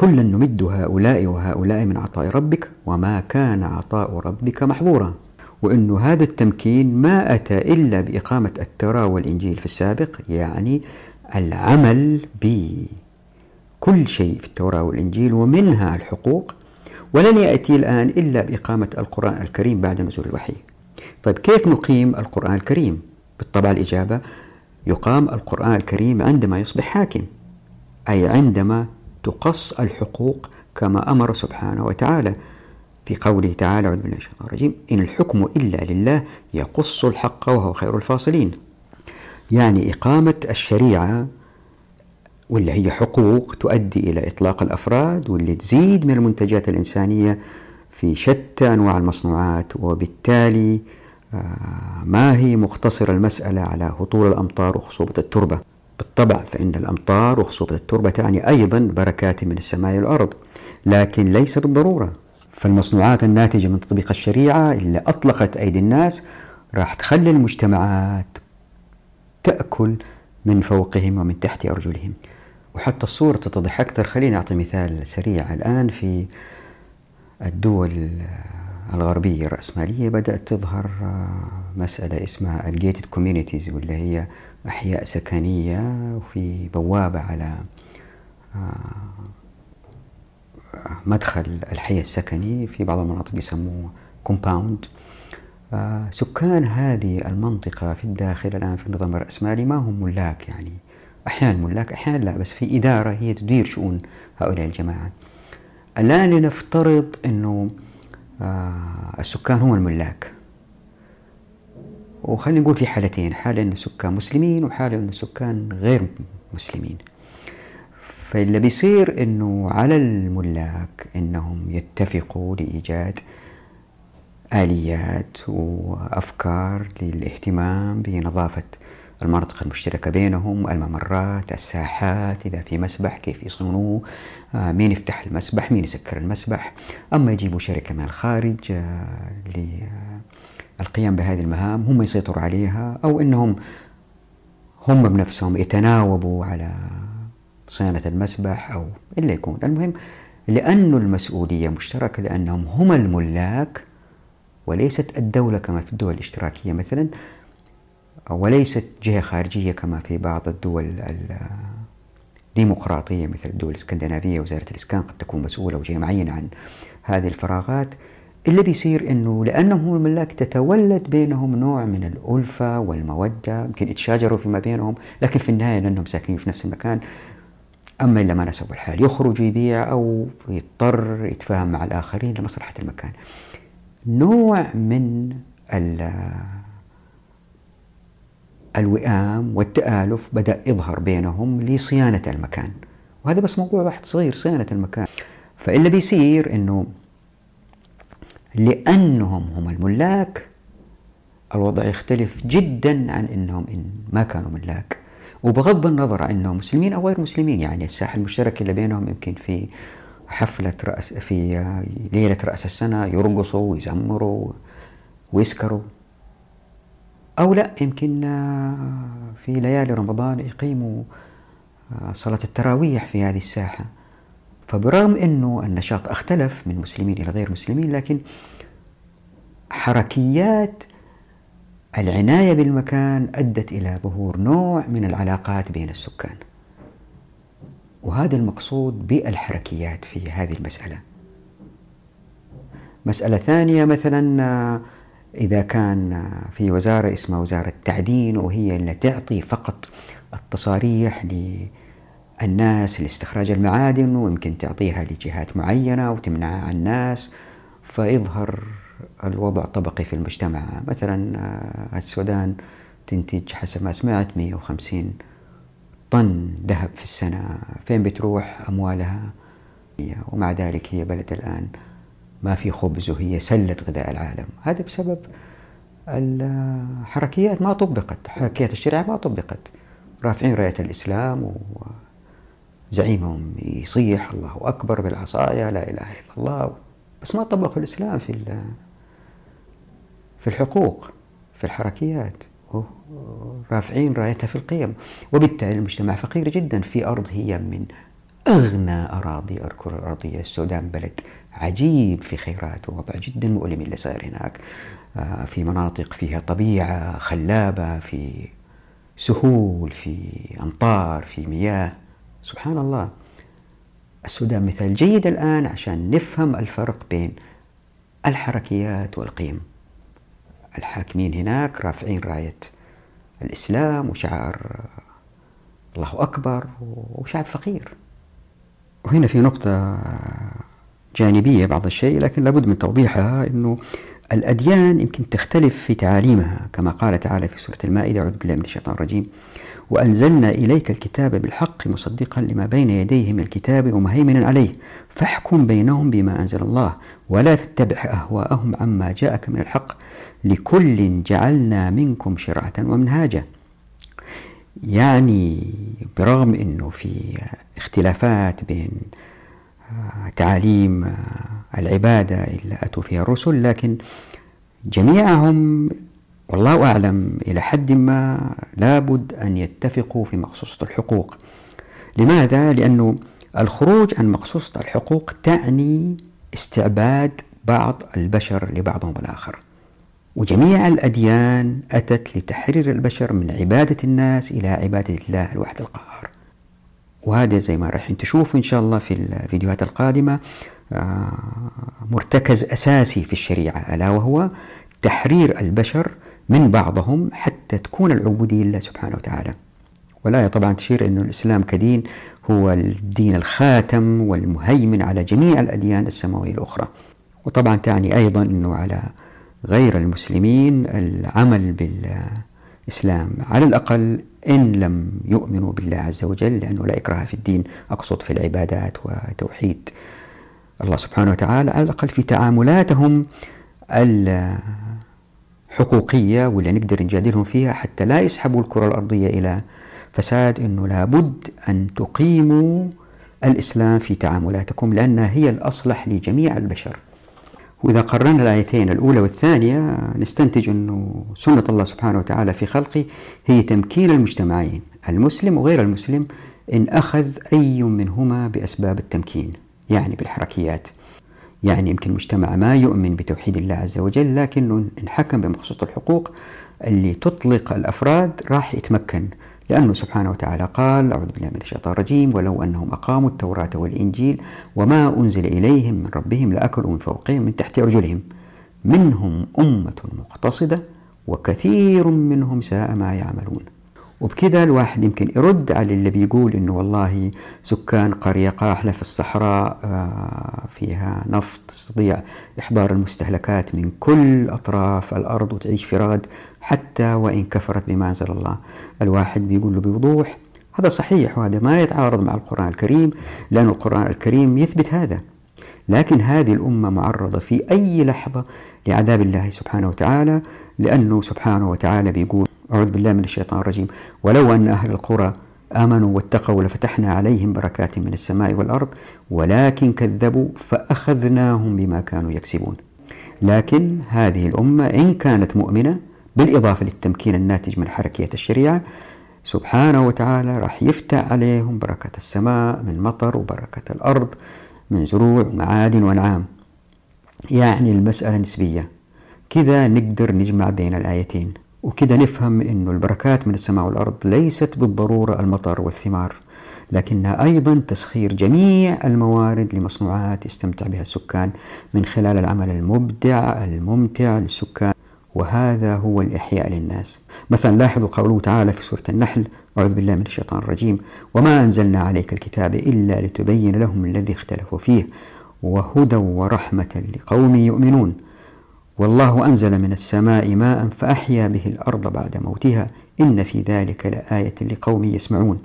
A: كلا نمد هؤلاء وهؤلاء من عطاء ربك وما كان عطاء ربك محظورا وأن هذا التمكين ما أتى إلا بإقامة التوراة والإنجيل في السابق يعني العمل بكل شيء في التوراة والإنجيل ومنها الحقوق ولن يأتي الآن إلا بإقامة القرآن الكريم بعد نزول الوحي طيب كيف نقيم القرآن الكريم؟ بالطبع الإجابة يقام القرآن الكريم عندما يصبح حاكم أي عندما تقص الحقوق كما أمر سبحانه وتعالى. في قوله تعالى أعوذ بالله الشيطان الرجيم إن الحكم إلا لله يقص الحق وهو خير الفاصلين. يعني إقامة الشريعة واللي هي حقوق تؤدي إلى إطلاق الأفراد واللي تزيد من المنتجات الإنسانية في شتى أنواع المصنوعات. وبالتالي آه، ما هي مقتصرة المسألة على هطول الأمطار وخصوبة التربة؟ بالطبع فإن الأمطار وخصوبة التربة تعني أيضا بركات من السماء والأرض لكن ليس بالضرورة فالمصنوعات الناتجة من تطبيق الشريعة اللي أطلقت أيدي الناس راح تخلي المجتمعات تأكل من فوقهم ومن تحت أرجلهم. وحتى الصورة تتضح أكثر. خليني أعطي مثال سريع الآن في الدول الغربية الرأسمالية. بدأت تظهر مسألة اسمها ال gated communities واللي هي أحياء سكنية وفي بوابة على مدخل الحي السكني في بعض المناطق يسموه كومباوند سكان هذه المنطقة في الداخل الآن في النظام الرأسمالي ما هم ملاك يعني؟ أحيانا ملاك أحيانا لا بس في إدارة هي تدير شؤون هؤلاء الجماعة. الآن لنفترض أنه آه، السكان هم الملاك. وخلينا نقول في حالتين حالة أن السكان مسلمين وحالة أن السكان غير مسلمين. فاللي بيصير أنه على الملاك أنهم يتفقوا لإيجاد آليات وأفكار للاهتمام بنظافة المناطق المشتركة بينهم الممرات الساحات إذا في مسبح كيف يصونوه آه، مين يفتح المسبح مين يسكر المسبح. أما يجيبوا شركة من الخارج للقيام بهذه المهام هم يسيطروا عليها أو أنهم هم بنفسهم يتناوبوا على صيانة المسبح أو إلا يكون. المهم لأن المسؤولية مشتركة لأنهم هم الملاك وليست الدولة كما في الدول الاشتراكية مثلا وليست جهة خارجية كما في بعض الدول الديمقراطية مثل الدول الإسكندنافية وزارة الإسكان قد تكون مسؤولة وجهة معينة عن هذه الفراغات. اللي بيصير إنه لأنهم هم الملاك تتولد بينهم نوع من الألفة والمودة يمكن يتشاجروا فيما بينهم لكن في النهاية لأنهم ساكنين في نفس المكان. أما إلا ما نسبوا الحال يخرج يبيع أو يضطر يتفاهم مع الآخرين لمصلحة المكان. نوع من الوئام والتآلف بدأ يظهر بينهم لصيانة المكان. وهذا بس موضوع واحد صغير صيانة المكان. فاللي بيصير إنه لأنهم هم الملاك. الوضع يختلف جدا عن إنهم إن ما كانوا ملاك. وبغض النظر عن إنهم مسلمين أو غير مسلمين يعني الساحه المشتركه اللي بينهم يمكن في حفلة رأس في ليلة رأس السنة يرقصوا ويزمروا ويسكروا. أو لا يمكن في ليالي رمضان يقيموا آه، صلاة التراويح في هذه الساحة. فبرغم أنه النشاط اختلف من مسلمين إلى غير مسلمين لكن حركيات العناية بالمكان أدت إلى ظهور نوع من العلاقات بين السكان. وهذا المقصود بالحركيات في هذه المسألة. مسألة ثانية مثلا إذا كان في وزارة اسمها وزارة التعدين وهي اللي تعطي فقط التصاريح للناس لاستخراج المعادن ويمكن تعطيها لجهات معينة وتمنعها عن الناس فيظهر الوضع طبقي في المجتمع. مثلا آه، السودان تنتج حسب ما سمعت 150 طن ذهب في السنة. فين بتروح أموالها؟ ومع ذلك هي بلد الآن ما في خبز وهي سلة غذاء العالم. هذا بسبب الحركيات ما طبقت حركيات الشريعة ما طبقت. رافعين راية الإسلام وزعيمهم يصيح الله أكبر بالعصاية لا إله إلا الله. بس ما طبقوا الإسلام في في الحقوق في الحركيات. رافعين رايتها في القيم. وبالتالي المجتمع فقير جدا. في أرض هي من أغنى أراضي الكرة الأرضية السودان بلد عجيب في خيرات ووضع جدا مؤلم اللي صاير هناك. آه، في مناطق فيها طبيعة خلابة في سهول في أمطار في مياه. سبحان الله. السودان مثال جيد الآن عشان نفهم الفرق بين الحركيات والقيم. الحاكمين هناك رافعين راية الإسلام وشعار الله أكبر وشعب فقير. وهنا في نقطة جانبية بعض الشيء لكن لابد من توضيحها أنه الأديان يمكن تختلف في تعاليمها كما قال تعالى في سورة المائدة أعوذ بالله من الشيطان الرجيم. وأنزلنا إليك الكتاب بالحق مصدقا لما بين يديه من الكتاب ومهيمنا عليه. فاحكم بينهم بما أنزل الله ولا تتبع أهواءهم عما جاءك من الحق. لكل جعلنا منكم شرعة ومنهاجا. يعني برغم أنه في اختلافات بين آه، تعاليم آه، العبادة اللي أتوا فيها الرسل لكن جميعهم والله أعلم إلى حد ما لابد أن يتفقوا في مقصوصة الحقوق. لماذا؟ لأنه الخروج عن مقصوصة الحقوق تعني استعباد بعض البشر لبعضهم الآخر وجميع الأديان أتت لتحرير البشر من عبادة الناس إلى عبادة الله الواحد القهار. وهذا زي ما راح تشوفوا إن شاء الله في الفيديوهات القادمة آه، مرتكز أساسي في الشريعة ألا وهو تحرير البشر من بعضهم حتى تكون العبودية لله سبحانه وتعالى. والآية طبعا تشير أن الإسلام كدين هو الدين الخاتم والمهيمن على جميع الأديان السماوية الأخرى. وطبعا تعني أيضا أنه على غير المسلمين العمل بالإسلام. على الأقل إن لم يؤمنوا بالله عز وجل لأنه لا إكراه في الدين أقصد في العبادات وتوحيد الله سبحانه وتعالى على الأقل في تعاملاتهم الحقوقية واللي نقدر نجادلهم فيها حتى لا يسحبوا الكرة الأرضية إلى فساد أنه لابد أن تقيموا الإسلام في تعاملاتكم لأنها هي الأصلح لجميع البشر. وإذا قررنا الآيتين الأولى والثانية نستنتج أنه سنة الله سبحانه وتعالى في خلقه هي تمكين المجتمعين المسلم وغير المسلم إن أخذ أي منهما بأسباب التمكين يعني بالحركيات. يعني يمكن مجتمع ما يؤمن بتوحيد الله عز وجل لكنه إن حكم بمخصوص الحقوق اللي تطلق الأفراد راح يتمكن. لأنه سبحانه وتعالى قال أعوذ بالله من الشيطان الرجيم ولو أنهم أقاموا التوراة والإنجيل وما أنزل إليهم من ربهم لأكلوا من فوقهم من تحت أرجلهم. منهم أمة مقتصدة وكثير منهم ساء ما يعملون. وبكذا الواحد يمكن يرد على اللي بيقول إنه والله سكان قرية قاحلة في الصحراء آه، فيها نفط تستطيع إحضار المستهلكات من كل أطراف الأرض وتعيش في رغد حتى وإن كفرت بما أنزل الله. الواحد بيقول له بوضوح هذا صحيح وهذا ما يتعارض مع القرآن الكريم لأن القرآن الكريم يثبت هذا. لكن هذه الأمة معرضة في أي لحظة لعذاب الله سبحانه وتعالى لأنه سبحانه وتعالى بيقول أعوذ بالله من الشيطان الرجيم. ولو أن أهل القرى آمنوا واتقوا لفتحنا عليهم بركات من السماء والأرض ولكن كذبوا فأخذناهم بما كانوا يكسبون. لكن هذه الأمة إن كانت مؤمنة بالإضافة للتمكين الناتج من حركية الشريعة سبحانه وتعالى راح يفتح عليهم بركة السماء من مطر وبركة الأرض. من زروع ومعادن وأنعام يعني المسألة نسبية. كذا نقدر نجمع بين الآيتين. وكذا نفهم أن البركات من السماء والأرض ليست بالضرورة المطر والثمار لكنها أيضا تسخير جميع الموارد لمصنوعات يستمتع بها السكان من خلال العمل المبدع الممتع للسكان. وهذا هو الإحياء للناس. مثلا لاحظوا قوله تعالى في سورة النحل أعوذ بالله من الشيطان الرجيم. وما أنزلنا عليك الكتاب إلا لتبين لهم الذي اختلفوا فيه وهدى ورحمة لقوم يؤمنون. والله أنزل من السماء ماء فأحيا به الأرض بعد موتها. إن في ذلك لآية لقوم يسمعون.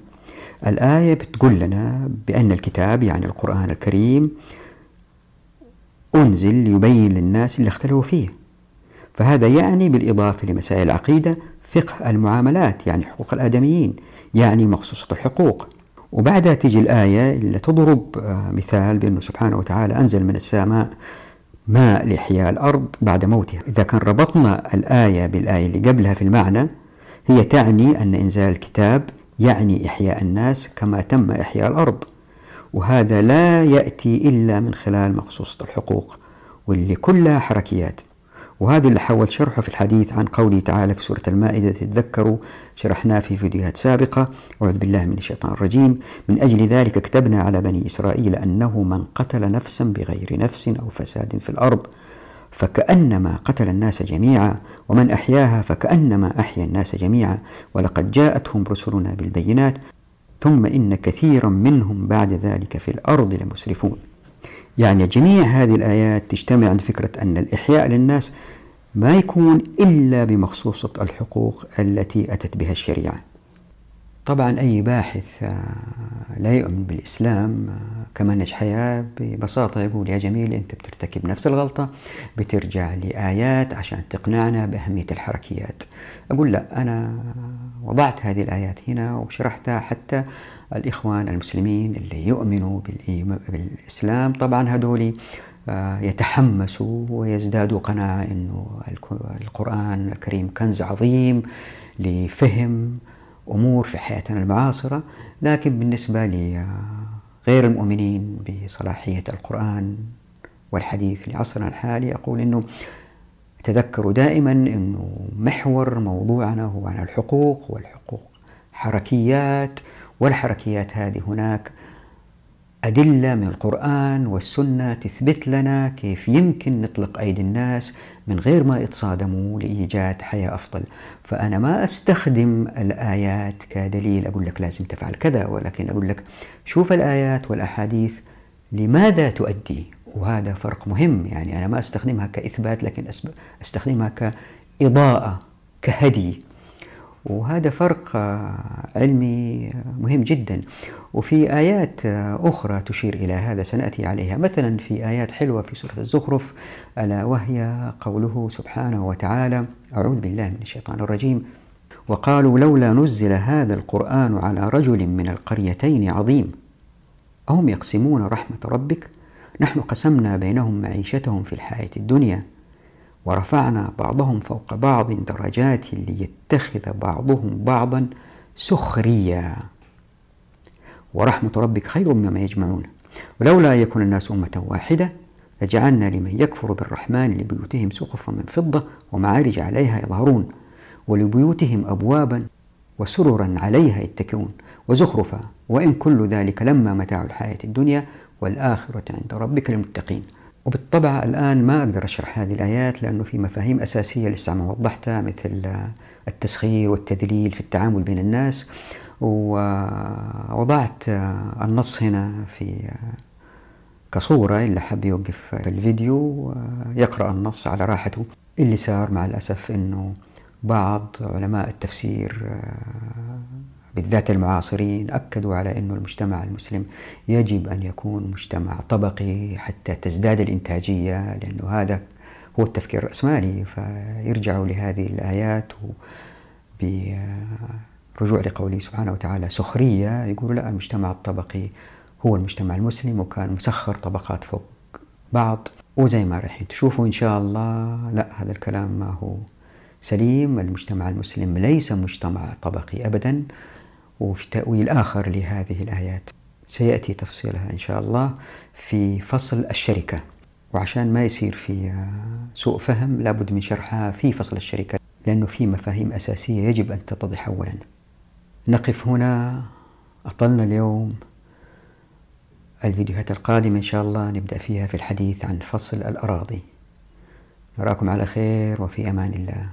A: الآية بتقول لنا بأن الكتاب يعني القرآن الكريم أنزل ليبين للناس اللي اختلفوا فيه. فهذا يعني بالإضافة لمسائل العقيدة فقه المعاملات يعني حقوق الآدميين يعني مخصوصة الحقوق. وبعدها تيجي الآية اللي تضرب آه، مثال بأنه سبحانه وتعالى أنزل من السماء ماء لإحياء الأرض بعد موتها. إذا كان ربطنا الآية بالآية اللي قبلها في المعنى هي تعني أن إنزال الكتاب يعني إحياء الناس كما تم إحياء الأرض. وهذا لا يأتي إلا من خلال مخصوصة الحقوق واللي كلها حركيات. وهذا اللي حاولت شرحه في الحديث عن قوله تعالى في سورة المائدة تتذكروا شرحناه في فيديوهات سابقة. أعوذ بالله من الشيطان الرجيم. من أجل ذلك كتبنا على بني إسرائيل أنه من قتل نفسا بغير نفس أو فساد في الأرض فكأنما قتل الناس جميعا ومن أحياها فكأنما أحيا الناس جميعا ولقد جاءتهم رسلنا بالبينات ثم إن كثيرا منهم بعد ذلك في الأرض لمسرفون. يعني جميع هذه الآيات تجتمع عند فكرة أن الإحياء للناس ما يكون إلا بمخصوصة الحقوق التي أتت بها الشريعة. طبعا أي باحث آه، لا يؤمن بالإسلام آه، كمنهج حياة ببساطة يقول يا جميل أنت بترتكب نفس الغلطة بترجع لآيات عشان تقنعنا بأهمية الحركيات. أقول لا أنا وضعت هذه الآيات هنا وشرحتها حتى الإخوان المسلمين اللي يؤمنوا بالإسلام. طبعا هذول آه، يتحمسوا ويزدادوا قناعة أنه القرآن الكريم كنز عظيم لفهم أمور في حياتنا المعاصرة. لكن بالنسبة لغير المؤمنين بصلاحية القرآن والحديث لعصرنا الحالي أقول أنه تذكروا دائما أنه محور موضوعنا هو عن الحقوق والحقوق حركيات والحركيات هذه هناك. أدلة من القرآن والسنة تثبت لنا كيف يمكن نطلق أيدي الناس من غير ما يتصادموا لإيجاد حياة أفضل. فأنا ما أستخدم الآيات كدليل أقول لك لازم تفعل كذا ولكن أقول لك شوف الآيات والأحاديث لماذا تؤدي. وهذا فرق مهم يعني أنا ما أستخدمها كإثبات لكن أستخدمها كإضاءة كهدي. وهذا فرق علمي مهم جدا. وفي آيات أخرى تشير إلى هذا سنأتي عليها. مثلا في آيات حلوة في سورة الزخرف ألا وهي قوله سبحانه وتعالى أعوذ بالله من الشيطان الرجيم. وقالوا لولا نزل هذا القرآن على رجل من القريتين عظيم. أهم يقسمون رحمة ربك؟ نحن قسمنا بينهم معيشتهم في الحياة الدنيا. ورفعنا بعضهم فوق بعض درجات ليتخذ بعضهم بعضا سخريا. ورحمة ربك خير مما يجمعون. ولولا يكون الناس أمة واحدة لجعلنا لمن يكفر بالرحمن لبيوتهم سقفا من فضة ومعارج عليها يظهرون ولبيوتهم أبوابا وسررا عليها يتكئون. وزخرفا وإن كل ذلك لما متاع الحياة الدنيا والآخرة عند ربك للمتقين. وبالطبع الآن ما أقدر أشرح هذه الآيات لأنه في مفاهيم أساسية لسه ما وضحتها مثل التسخير والتذليل في التعامل بين الناس. ووضعت النص هنا في كصورة اللي حب يوقف الفيديو يقرأ النص على راحته. اللي صار مع الأسف أنه بعض علماء التفسير بالذات المعاصرين أكدوا على أن المجتمع المسلم يجب أن يكون مجتمع طبقي حتى تزداد الإنتاجية لأنه هذا هو التفكير الرأسمالي. فيرجعوا لهذه الآيات برجوع لقوله سبحانه وتعالى سخرية. يقولوا لا المجتمع الطبقي هو المجتمع المسلم وكان مسخر طبقات فوق بعض. وزي ما رايحين تشوفوا إن شاء الله لا هذا الكلام ما هو سليم. المجتمع المسلم ليس مجتمع طبقي أبدا. وفي تأويل آخر لهذه الآيات. سيأتي تفصيلها إن شاء الله في فصل الشركة. وعشان ما يصير في سوء فهم لابد من شرحها في فصل الشركة لأنه في مفاهيم أساسية يجب أن تتضح أولا. نقف هنا. أطلنا اليوم الفيديوهات القادمة إن شاء الله. نبدأ فيها في الحديث عن فصل الأراضي. نراكم على خير وفي أمان الله.